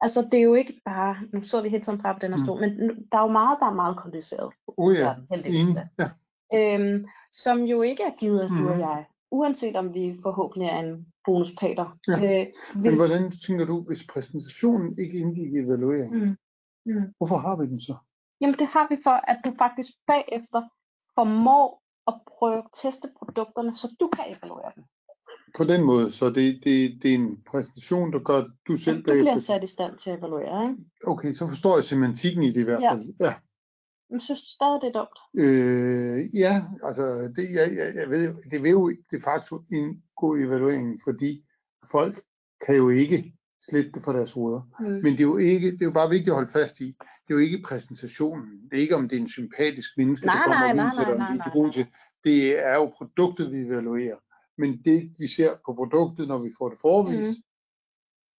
Speaker 2: Altså det er jo ikke bare, nu så vi helt tiden på den her stol, mm. men der er jo meget, der er meget kompliceret.
Speaker 1: Oh ja, verden, heldigvis mm. ja.
Speaker 2: Øhm, som jo ikke er givet af mm. du og jeg, uanset om vi forhåbentlig er en bonuspater.
Speaker 1: Ja. Øh, vil... Men hvordan tænker du, hvis præsentationen ikke indgik i evalueringen, mm. Mm. hvorfor har vi den så?
Speaker 2: Jamen det har vi for, at du faktisk bagefter formår at prøve at teste produkterne, så du kan evaluere dem.
Speaker 1: På den måde, så det, det, det er en præsentation, der gør, du selv
Speaker 2: ja, du bliver sat i stand til at evaluere, ikke?
Speaker 1: Okay, så forstår jeg semantikken i det i hvert fald. Ja. ja.
Speaker 2: Men synes du stadig, det er dumt?
Speaker 1: Øh, ja, altså, det, jeg, jeg, jeg ved, det vil jo de facto indgå i evalueringen, fordi folk kan jo ikke slette det fra deres hoveder.
Speaker 2: Mm.
Speaker 1: Men det er jo ikke, det er jo bare vigtigt at holde fast i. Det er jo ikke præsentationen. Det er ikke, om det er en sympatisk menneske,
Speaker 2: Nej,
Speaker 1: der kommer
Speaker 2: nej,
Speaker 1: og viser dig, om det er til. Det er jo produktet, vi evaluerer. Men det, vi ser på produktet, når vi får det forevist,
Speaker 2: Mm.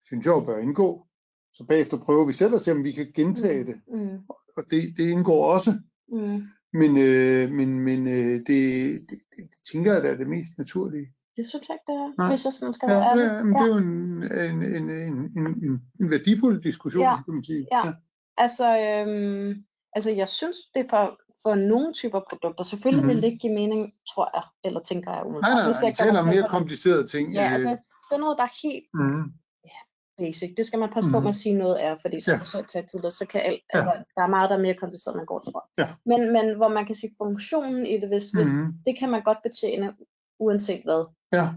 Speaker 1: synes jeg jo bør indgå. Så bagefter prøver vi selv at se, om vi kan gentage det.
Speaker 2: Mm.
Speaker 1: Og det, det indgår også.
Speaker 2: Mm.
Speaker 1: Men, øh, men, men øh, det, det, det, det tænker jeg da er det mest naturlige.
Speaker 2: Det synes jeg ikke, det er,
Speaker 1: Nej.
Speaker 2: hvis jeg sådan skal
Speaker 1: Ja,
Speaker 2: være ærlig.
Speaker 1: ja, men det er jo en, en, en, en, en, en, værdifuld diskussion,
Speaker 2: Ja,
Speaker 1: kan man sige.
Speaker 2: ja. Altså, øhm, altså, jeg synes, det er for, for nogle typer produkter. Selvfølgelig mm.
Speaker 1: Mhm.
Speaker 2: vil det ikke give mening, tror jeg, eller tænker jeg umiddelbart.
Speaker 1: Nej, nej, nej, vi taler om mere komplicerede ting.
Speaker 2: Ja,
Speaker 1: øh,
Speaker 2: altså, det er noget, der er helt
Speaker 1: mhm.
Speaker 2: basic. Det skal man passe på
Speaker 1: Mhm.
Speaker 2: med at sige noget er, fordi som
Speaker 1: Ja.
Speaker 2: du selv sagde tidligere, så kan alt,
Speaker 1: Ja.
Speaker 2: altså, der er meget, der er mere kompliceret, man går tror.
Speaker 1: Ja.
Speaker 2: Men, men hvor man kan sige funktionen i det, hvis, hvis
Speaker 1: Mhm.
Speaker 2: det kan man godt betjene, uanset hvad.
Speaker 1: Ja,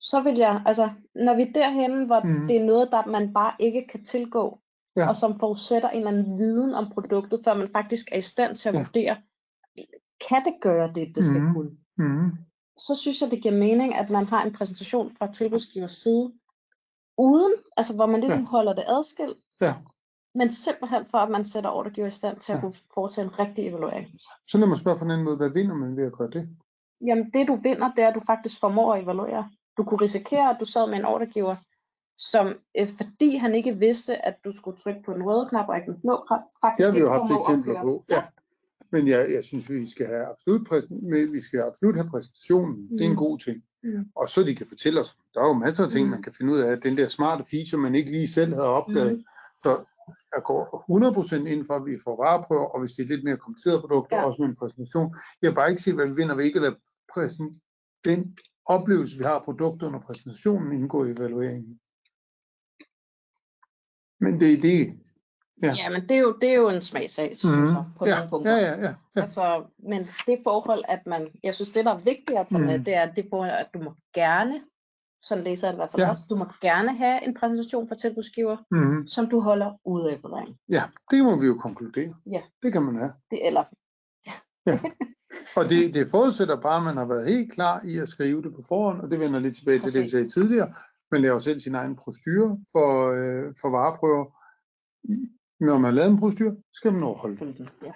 Speaker 2: Så vil jeg, altså, når vi er derhen, hvor
Speaker 1: Mhm.
Speaker 2: det er noget, der man bare ikke kan tilgå,
Speaker 1: Ja.
Speaker 2: og som forudsætter en eller anden viden om produktet, før man faktisk er i stand til at
Speaker 1: Ja.
Speaker 2: vurdere, kan det gøre det, det skal
Speaker 1: Mhm.
Speaker 2: kunne.
Speaker 1: mhm.
Speaker 2: Så synes jeg, det giver mening, at man har en præsentation fra tilbudsgivers side, uden, altså hvor man ligesom
Speaker 1: Ja.
Speaker 2: holder det adskilt,
Speaker 1: ja.
Speaker 2: men simpelthen for, at man sætter ordregiver i stand til at
Speaker 1: Ja.
Speaker 2: kunne foretage en rigtig evaluering.
Speaker 1: Så lad mig spørge på en anden måde, hvad vinder man ved at gøre det?
Speaker 2: Jamen det du vinder, det er, at du faktisk formår at evaluere. Du kunne risikere, at du sad med en ordregiver, som øh, fordi han ikke vidste, at du skulle trykke på den røde knap og ikke den blå knap, faktisk
Speaker 1: Det har vi jo haft eksempler på. Ja. Men jeg, jeg synes, vi skal have absolut, med- vi skal absolut have præsentationen. Det er en
Speaker 2: Mm.
Speaker 1: god ting.
Speaker 2: Mm.
Speaker 1: Og så de kan fortælle os. Der er jo masser af ting,
Speaker 2: Mm.
Speaker 1: man kan finde ud af. Den der smarte feature, man ikke lige selv havde opdaget.
Speaker 2: Mm.
Speaker 1: Så jeg går 100% ind for, at vi får vareprøver, og hvis det er lidt mere komplicerede produkter,
Speaker 2: Ja.
Speaker 1: også med en præsentation. Jeg har bare ikke set, hvad vi vinder ved ikke at lade præsen- den oplevelse, vi har af produkter under præsentationen, indgå i evalueringen. Men det er det. Ja.
Speaker 2: Ja, men det er jo, det er jo en smagsag, synes
Speaker 1: Mhm.
Speaker 2: jeg, på
Speaker 1: ja,
Speaker 2: nogle punkter.
Speaker 1: ja, ja, ja, ja.
Speaker 2: Altså, men det forhold, at man, jeg synes, det der er vigtigt at tage med,
Speaker 1: Mm.
Speaker 2: det er det forhold, at du må gerne, sådan læser jeg det i hvert fald
Speaker 1: Ja.
Speaker 2: også, du må gerne have en præsentation for tilbudsgiver,
Speaker 1: Mm-hmm.
Speaker 2: som du holder ude af evalueringen.
Speaker 1: Ja, det må vi jo konkludere.
Speaker 2: Ja.
Speaker 1: Det kan man have.
Speaker 2: Det, eller,
Speaker 1: Og det, det forudsætter bare, at man har været helt klar i at skrive det på forhånd, og det vender lidt tilbage til det, vi
Speaker 2: Præcis.
Speaker 1: sagde tidligere. Man laver selv sin egen procedure for, øh, for vareprøver. Når man har lavet en procedure, skal man overholde den.
Speaker 2: Ja.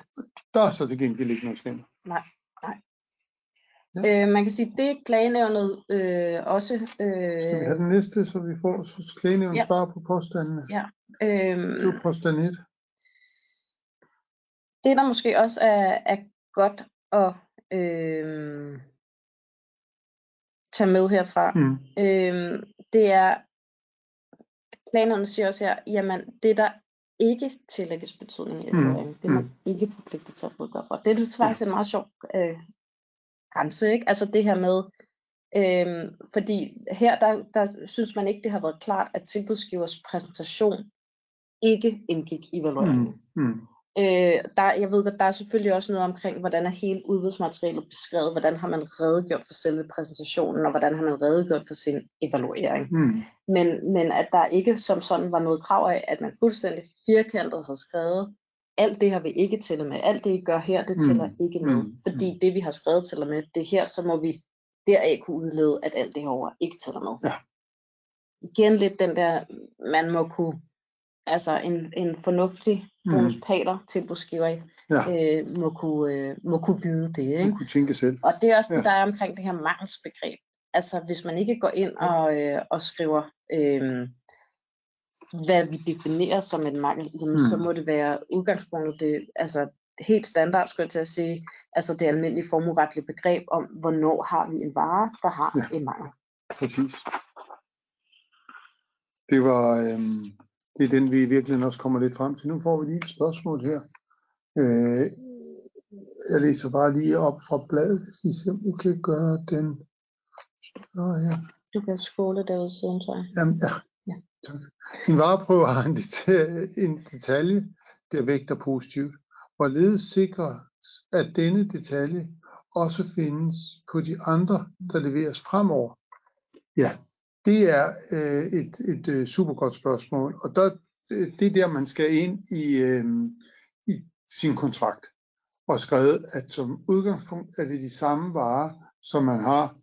Speaker 1: Der er så til gengæld ikke noget slemt.
Speaker 2: Øh, man kan sige, det klagenævnet øh, også,
Speaker 1: Skal vi
Speaker 2: øh,
Speaker 1: have den næste, så vi får så klagenævn
Speaker 2: Ja.
Speaker 1: svar på påstandene?
Speaker 2: Ja. øh,
Speaker 1: Det er jo påstand 1.
Speaker 2: det der måske også er, er godt at øh, tage med herfra,
Speaker 1: Mm.
Speaker 2: øh, det er, klagenævnet siger også her, jamen det der ikke tillægges betydning i evalueringen, det er man ikke forpligtet til at redegøre for. Det er faktisk en meget sjov øh, grænse, ikke? Altså det her med, øh, fordi her der, der synes man ikke, det har været klart, at tilbudsgivers præsentation ikke indgik i evalueringen.
Speaker 1: Mm. Mm.
Speaker 2: Øh, der, jeg ved godt, der er selvfølgelig også noget omkring, hvordan er hele udbudsmaterialet beskrevet, hvordan har man redegjort for selve præsentationen, og hvordan har man redegjort for sin evaluering.
Speaker 1: Mm.
Speaker 2: Men, men at der ikke som sådan var noget krav af, at man fuldstændig firkantet havde skrevet, alt det har vi ikke tæller med, alt det I gør her, det
Speaker 1: Mm.
Speaker 2: tæller ikke med.
Speaker 1: Mm.
Speaker 2: Fordi det vi har skrevet tæller med, det her, så må vi deraf kunne udlede, at alt det herovre ikke tæller med.
Speaker 1: Ja.
Speaker 2: Igen lidt den der, man må kunne, altså en, en fornuftig
Speaker 1: Mm.
Speaker 2: bonuspaler tilbudsgiver
Speaker 1: Ja.
Speaker 2: øh, må, kunne, øh, må kunne vide det. Ikke?
Speaker 1: Man kunne tænke selv.
Speaker 2: Og det er også det,
Speaker 1: Ja.
Speaker 2: der er omkring det her mangelsbegreb. Altså hvis man ikke går ind og, øh, og skriver, øh, hvad vi definerer som en mangel, jamen, så
Speaker 1: Mm.
Speaker 2: må det være udgangspunktet, det, altså helt standard skulle jeg til at sige, altså det almindelige formueretlige begreb om, hvornår har vi en vare, der har
Speaker 1: Ja.
Speaker 2: en mangel.
Speaker 1: Præcis. Det var, øhm, det er den, vi i virkeligheden også kommer lidt frem til. Nu får vi lige et spørgsmål her. Øh, jeg læser bare lige op fra bladet, så I I kan gøre den større her.
Speaker 2: Du kan skåle derude siden, tror jeg.
Speaker 1: Jamen, ja.
Speaker 2: Ja.
Speaker 1: Tak. En vareprøve har en, detalje, en detalje, der vægter positivt. Hvorledes sikres, at denne detalje også findes på de andre, der leveres fremover? Ja, det er øh, et, et øh, super godt spørgsmål, og der, øh, det er der, man skal ind i, øh, i sin kontrakt og skrevet, at som udgangspunkt er det de samme varer, som man har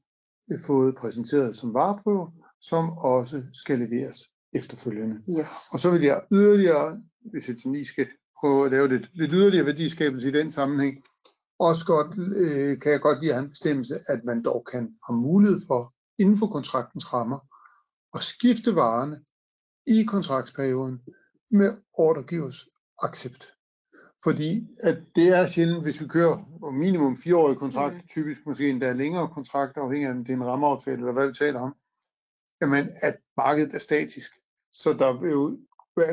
Speaker 1: øh, fået præsenteret som vareprøver, som også skal leveres efterfølgende.
Speaker 2: Yes.
Speaker 1: Og så vil jeg yderligere, hvis jeg lige skal prøve at lave lidt, lidt yderligere værdiskabelse i den sammenhæng, også godt, øh, kan jeg godt lide at have en bestemmelse, at man dog kan have mulighed for, inden for kontraktens rammer, at skifte varerne i kontraktsperioden med ordregivers accept. Fordi at det er sjældent, hvis vi kører minimum fireårige kontrakt, mm. typisk måske endda længere kontrakter, afhængig af om det er en rammeaftale eller hvad vi taler om, jamen at markedet er statisk. Så der vil jo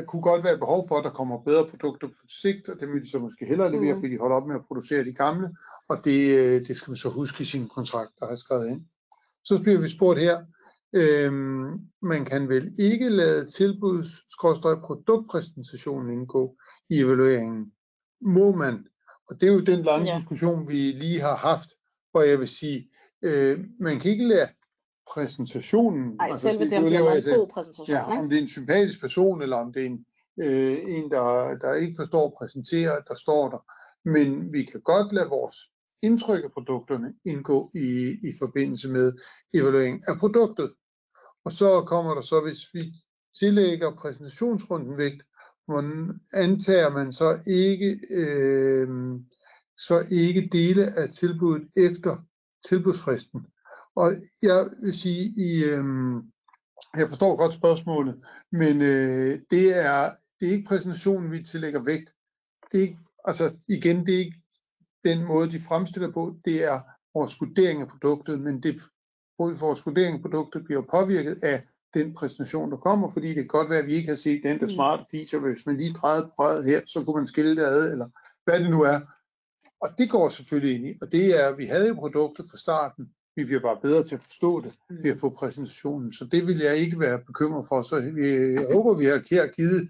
Speaker 1: kunne godt være behov for, at der kommer bedre produkter på sigt, og det vil de så måske hellere levere, mm. fordi de holder op med at producere de gamle, og det, øh, det skal man så huske i sin kontrakt, der er skrevet ind. Så bliver vi spurgt her, øhm, man kan vel ikke lade tilbuds- produktpræsentationen indgå i evalueringen. Må man? Og det er jo den lange ja. diskussion, vi lige har haft, hvor jeg vil sige, øh, man kan ikke lade præsentationen.
Speaker 2: Ej, altså, selve det, det bliver en god præsentation.
Speaker 1: Ja, ikke? om det er en sympatisk person, eller om det er en, øh, en der, der ikke forstår at præsentere, der står der. Men vi kan godt lade vores indtryk af produkterne indgå i, i forbindelse med evaluering af produktet. Og så kommer der så, hvis vi tillægger præsentationsrunden vægt, hvordan antager man så ikke, øh, så ikke dele af tilbuddet efter tilbudsfristen. Og jeg vil sige, i, øh, jeg forstår godt spørgsmålet, men øh, det, er, det er ikke præsentationen, vi tillægger vægt. Det er ikke, altså igen, det er ikke den måde, de fremstiller på, det er vores vurdering af produktet, men det, vores vurdering af produktet bliver påvirket af den præsentation, der kommer, fordi det kan godt være, at vi ikke har set den der mm. smarte feature, hvis man lige drejede prøvet her, så kunne man skille det ad, eller hvad det nu er. Og det går selvfølgelig ind i, og det er, at vi havde jo produktet fra starten, vi bliver bare bedre til at forstå det mm. ved at få præsentationen. Så det vil jeg ikke være bekymret for. Så jeg håber, vi har her givet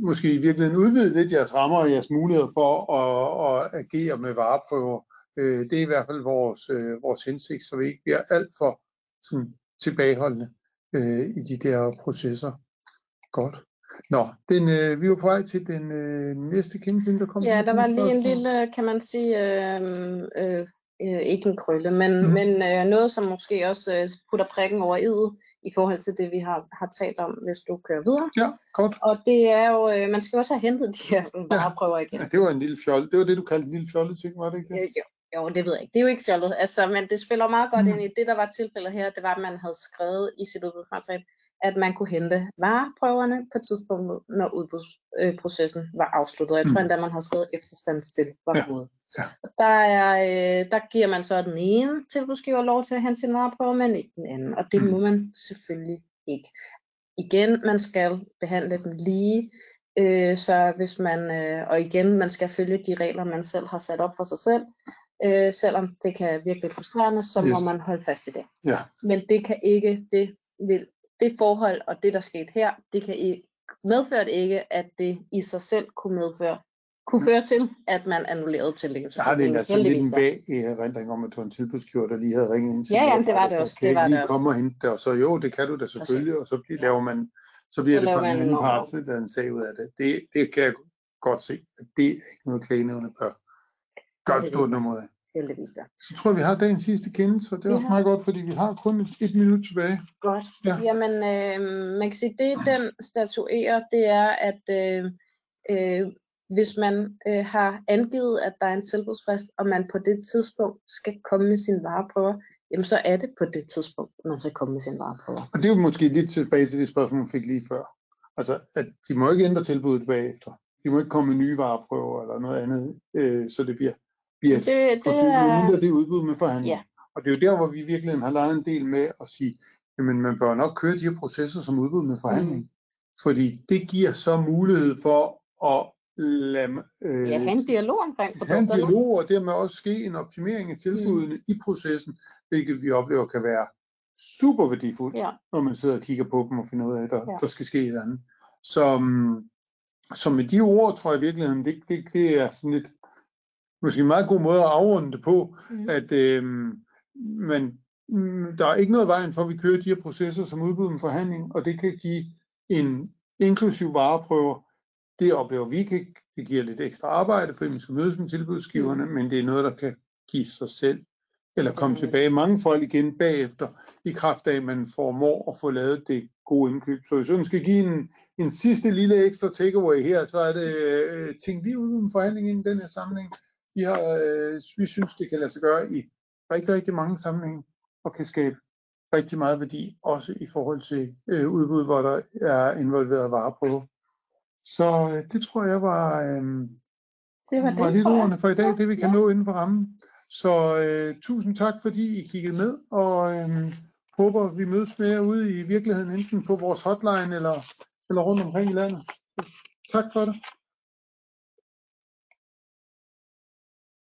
Speaker 1: måske i virkeligheden udvidet lidt jeres rammer og jeres muligheder for at, at agere med vareprøver. Øh, det er i hvert fald vores, øh, vores hensigt, så vi ikke bliver alt for sådan, tilbageholdende øh, i de der processer. Godt. Nå, den, øh, vi var på vej til den øh, næste kendelse, der kom.
Speaker 2: Ja, der var lige en lille, kan man sige, øh, øh, øh, ikke en krølle, men, mm. men øh, noget, som måske også øh, putter prikken over i'et i forhold til det, vi har, har talt om, hvis du kører videre.
Speaker 1: Ja, godt.
Speaker 2: Og det er jo, øh, man skal også have hentet de her vareprøver igen.
Speaker 1: Ja, det var en lille fjolle. Det var det, du kaldte en lille fjolle ting, var det ikke?
Speaker 2: Øh, jo, jo, det ved jeg ikke. Det er jo ikke fjollet, altså, men det spiller meget godt mm. ind i det, der var tilfældet her, det var, at man havde skrevet i sit udbudsmateriale, at man kunne hente vareprøverne på et tidspunkt, når udbudsprocessen øh, var afsluttet. Jeg tror mm. endda, man har skrevet efterstandstil var ja. hovedet. Ja. Der, er, øh, der giver man så den ene tilbudsgiver lov til at hente sin vareprøve, men ikke den anden, og det mm. må man selvfølgelig ikke. Igen, man skal behandle dem lige, øh, så hvis man, øh, og igen, man skal følge de regler, man selv har sat op for sig selv, øh, selvom det kan virke lidt frustrerende, så yes. må man holde fast i det.
Speaker 1: Ja.
Speaker 2: Men det kan ikke, det vil, det forhold og det, der skete her, det kan ikke, medfører det ikke, at det i sig selv kunne medføre kunne føre til, at man annullerede tillæggelsen.
Speaker 1: Jeg har det altså lidt en bag i erindring om, at det var en tilbudsgiver, der lige havde ringet ind til
Speaker 2: Ja, jamen, det var det også.
Speaker 1: Kan
Speaker 2: det var
Speaker 1: lige det komme og hente det, og så jo, det kan du da selvfølgelig, Præcis. og så bliver, laver man, så bliver så det for den anden part, der en sag ud af det. det. Det kan jeg godt se, at det er ikke noget klagenævne bør et stort nummer af
Speaker 2: heldigvis da.
Speaker 1: Så tror jeg, vi har dagens sidste kendelse, og det er vi også meget godt, fordi vi har kun et minut tilbage.
Speaker 2: Godt. Ja. Jamen, øh, man kan sige, det den statuerer, det er, at øh, øh, hvis man øh, har angivet, at der er en tilbudsfrist, og man på det tidspunkt skal komme med sine vareprøver, jamen så er det på det tidspunkt, man skal komme med sine vareprøver.
Speaker 1: Og det er jo måske lidt tilbage til det spørgsmål, man fik lige før. Altså, at de må ikke ændre tilbuddet bagefter. De må ikke komme med nye vareprøver eller noget andet, øh, så det bliver bliver det, det er... mindre det udbud med forhandling. Ja. Og det er jo der, hvor vi virkelig har lavet en del med at sige, jamen man bør nok køre de her processer som udbud med forhandling. Mm. Fordi det giver så mulighed for at lade,
Speaker 2: øh, ja, have en dialog omkring
Speaker 1: produkterne. Have en dialog, og dermed også ske en optimering af tilbudene mm. i processen, hvilket vi oplever kan være super værdifuldt, ja. når man sidder og kigger på dem og finder ud af, at der, ja. der skal ske et andet. Så, mm, så med de ord tror jeg i virkeligheden, det, det, det er sådan lidt måske en meget god måde at afrunde det på, mm. at øh, man, mm, der er ikke noget vejen for, at vi kører de her processer som udbud med forhandling, og det kan give en inklusiv vareprøver. Det oplever vi ikke. Det giver lidt ekstra arbejde, fordi man skal mødes med tilbudsgiverne, mm. men det er noget, der kan give sig selv eller komme
Speaker 2: Mm.
Speaker 1: tilbage mange folk igen bagefter, i kraft af, at man formår at få lavet det gode indkøb. Så hvis jeg skal give en, en sidste lille ekstra takeaway her, så er det øh, tænk lige ud en forhandling i den her sammenhæng. Vi, har, øh, vi synes, det kan lade sig gøre i rigtig, rigtig mange sammenhænge, og kan skabe rigtig meget værdi, også i forhold til øh, udbud, hvor der er involveret vareprøver. Så øh, det tror jeg var, øh,
Speaker 2: Det var det,
Speaker 1: var lidt ordene for i dag, det vi kan
Speaker 2: Ja.
Speaker 1: nå inden for rammen. Så øh, tusind tak, fordi I kiggede med, og øh, håber, vi mødes med jer ude i virkeligheden, enten på vores hotline eller, eller rundt omkring i landet. Så, tak for det.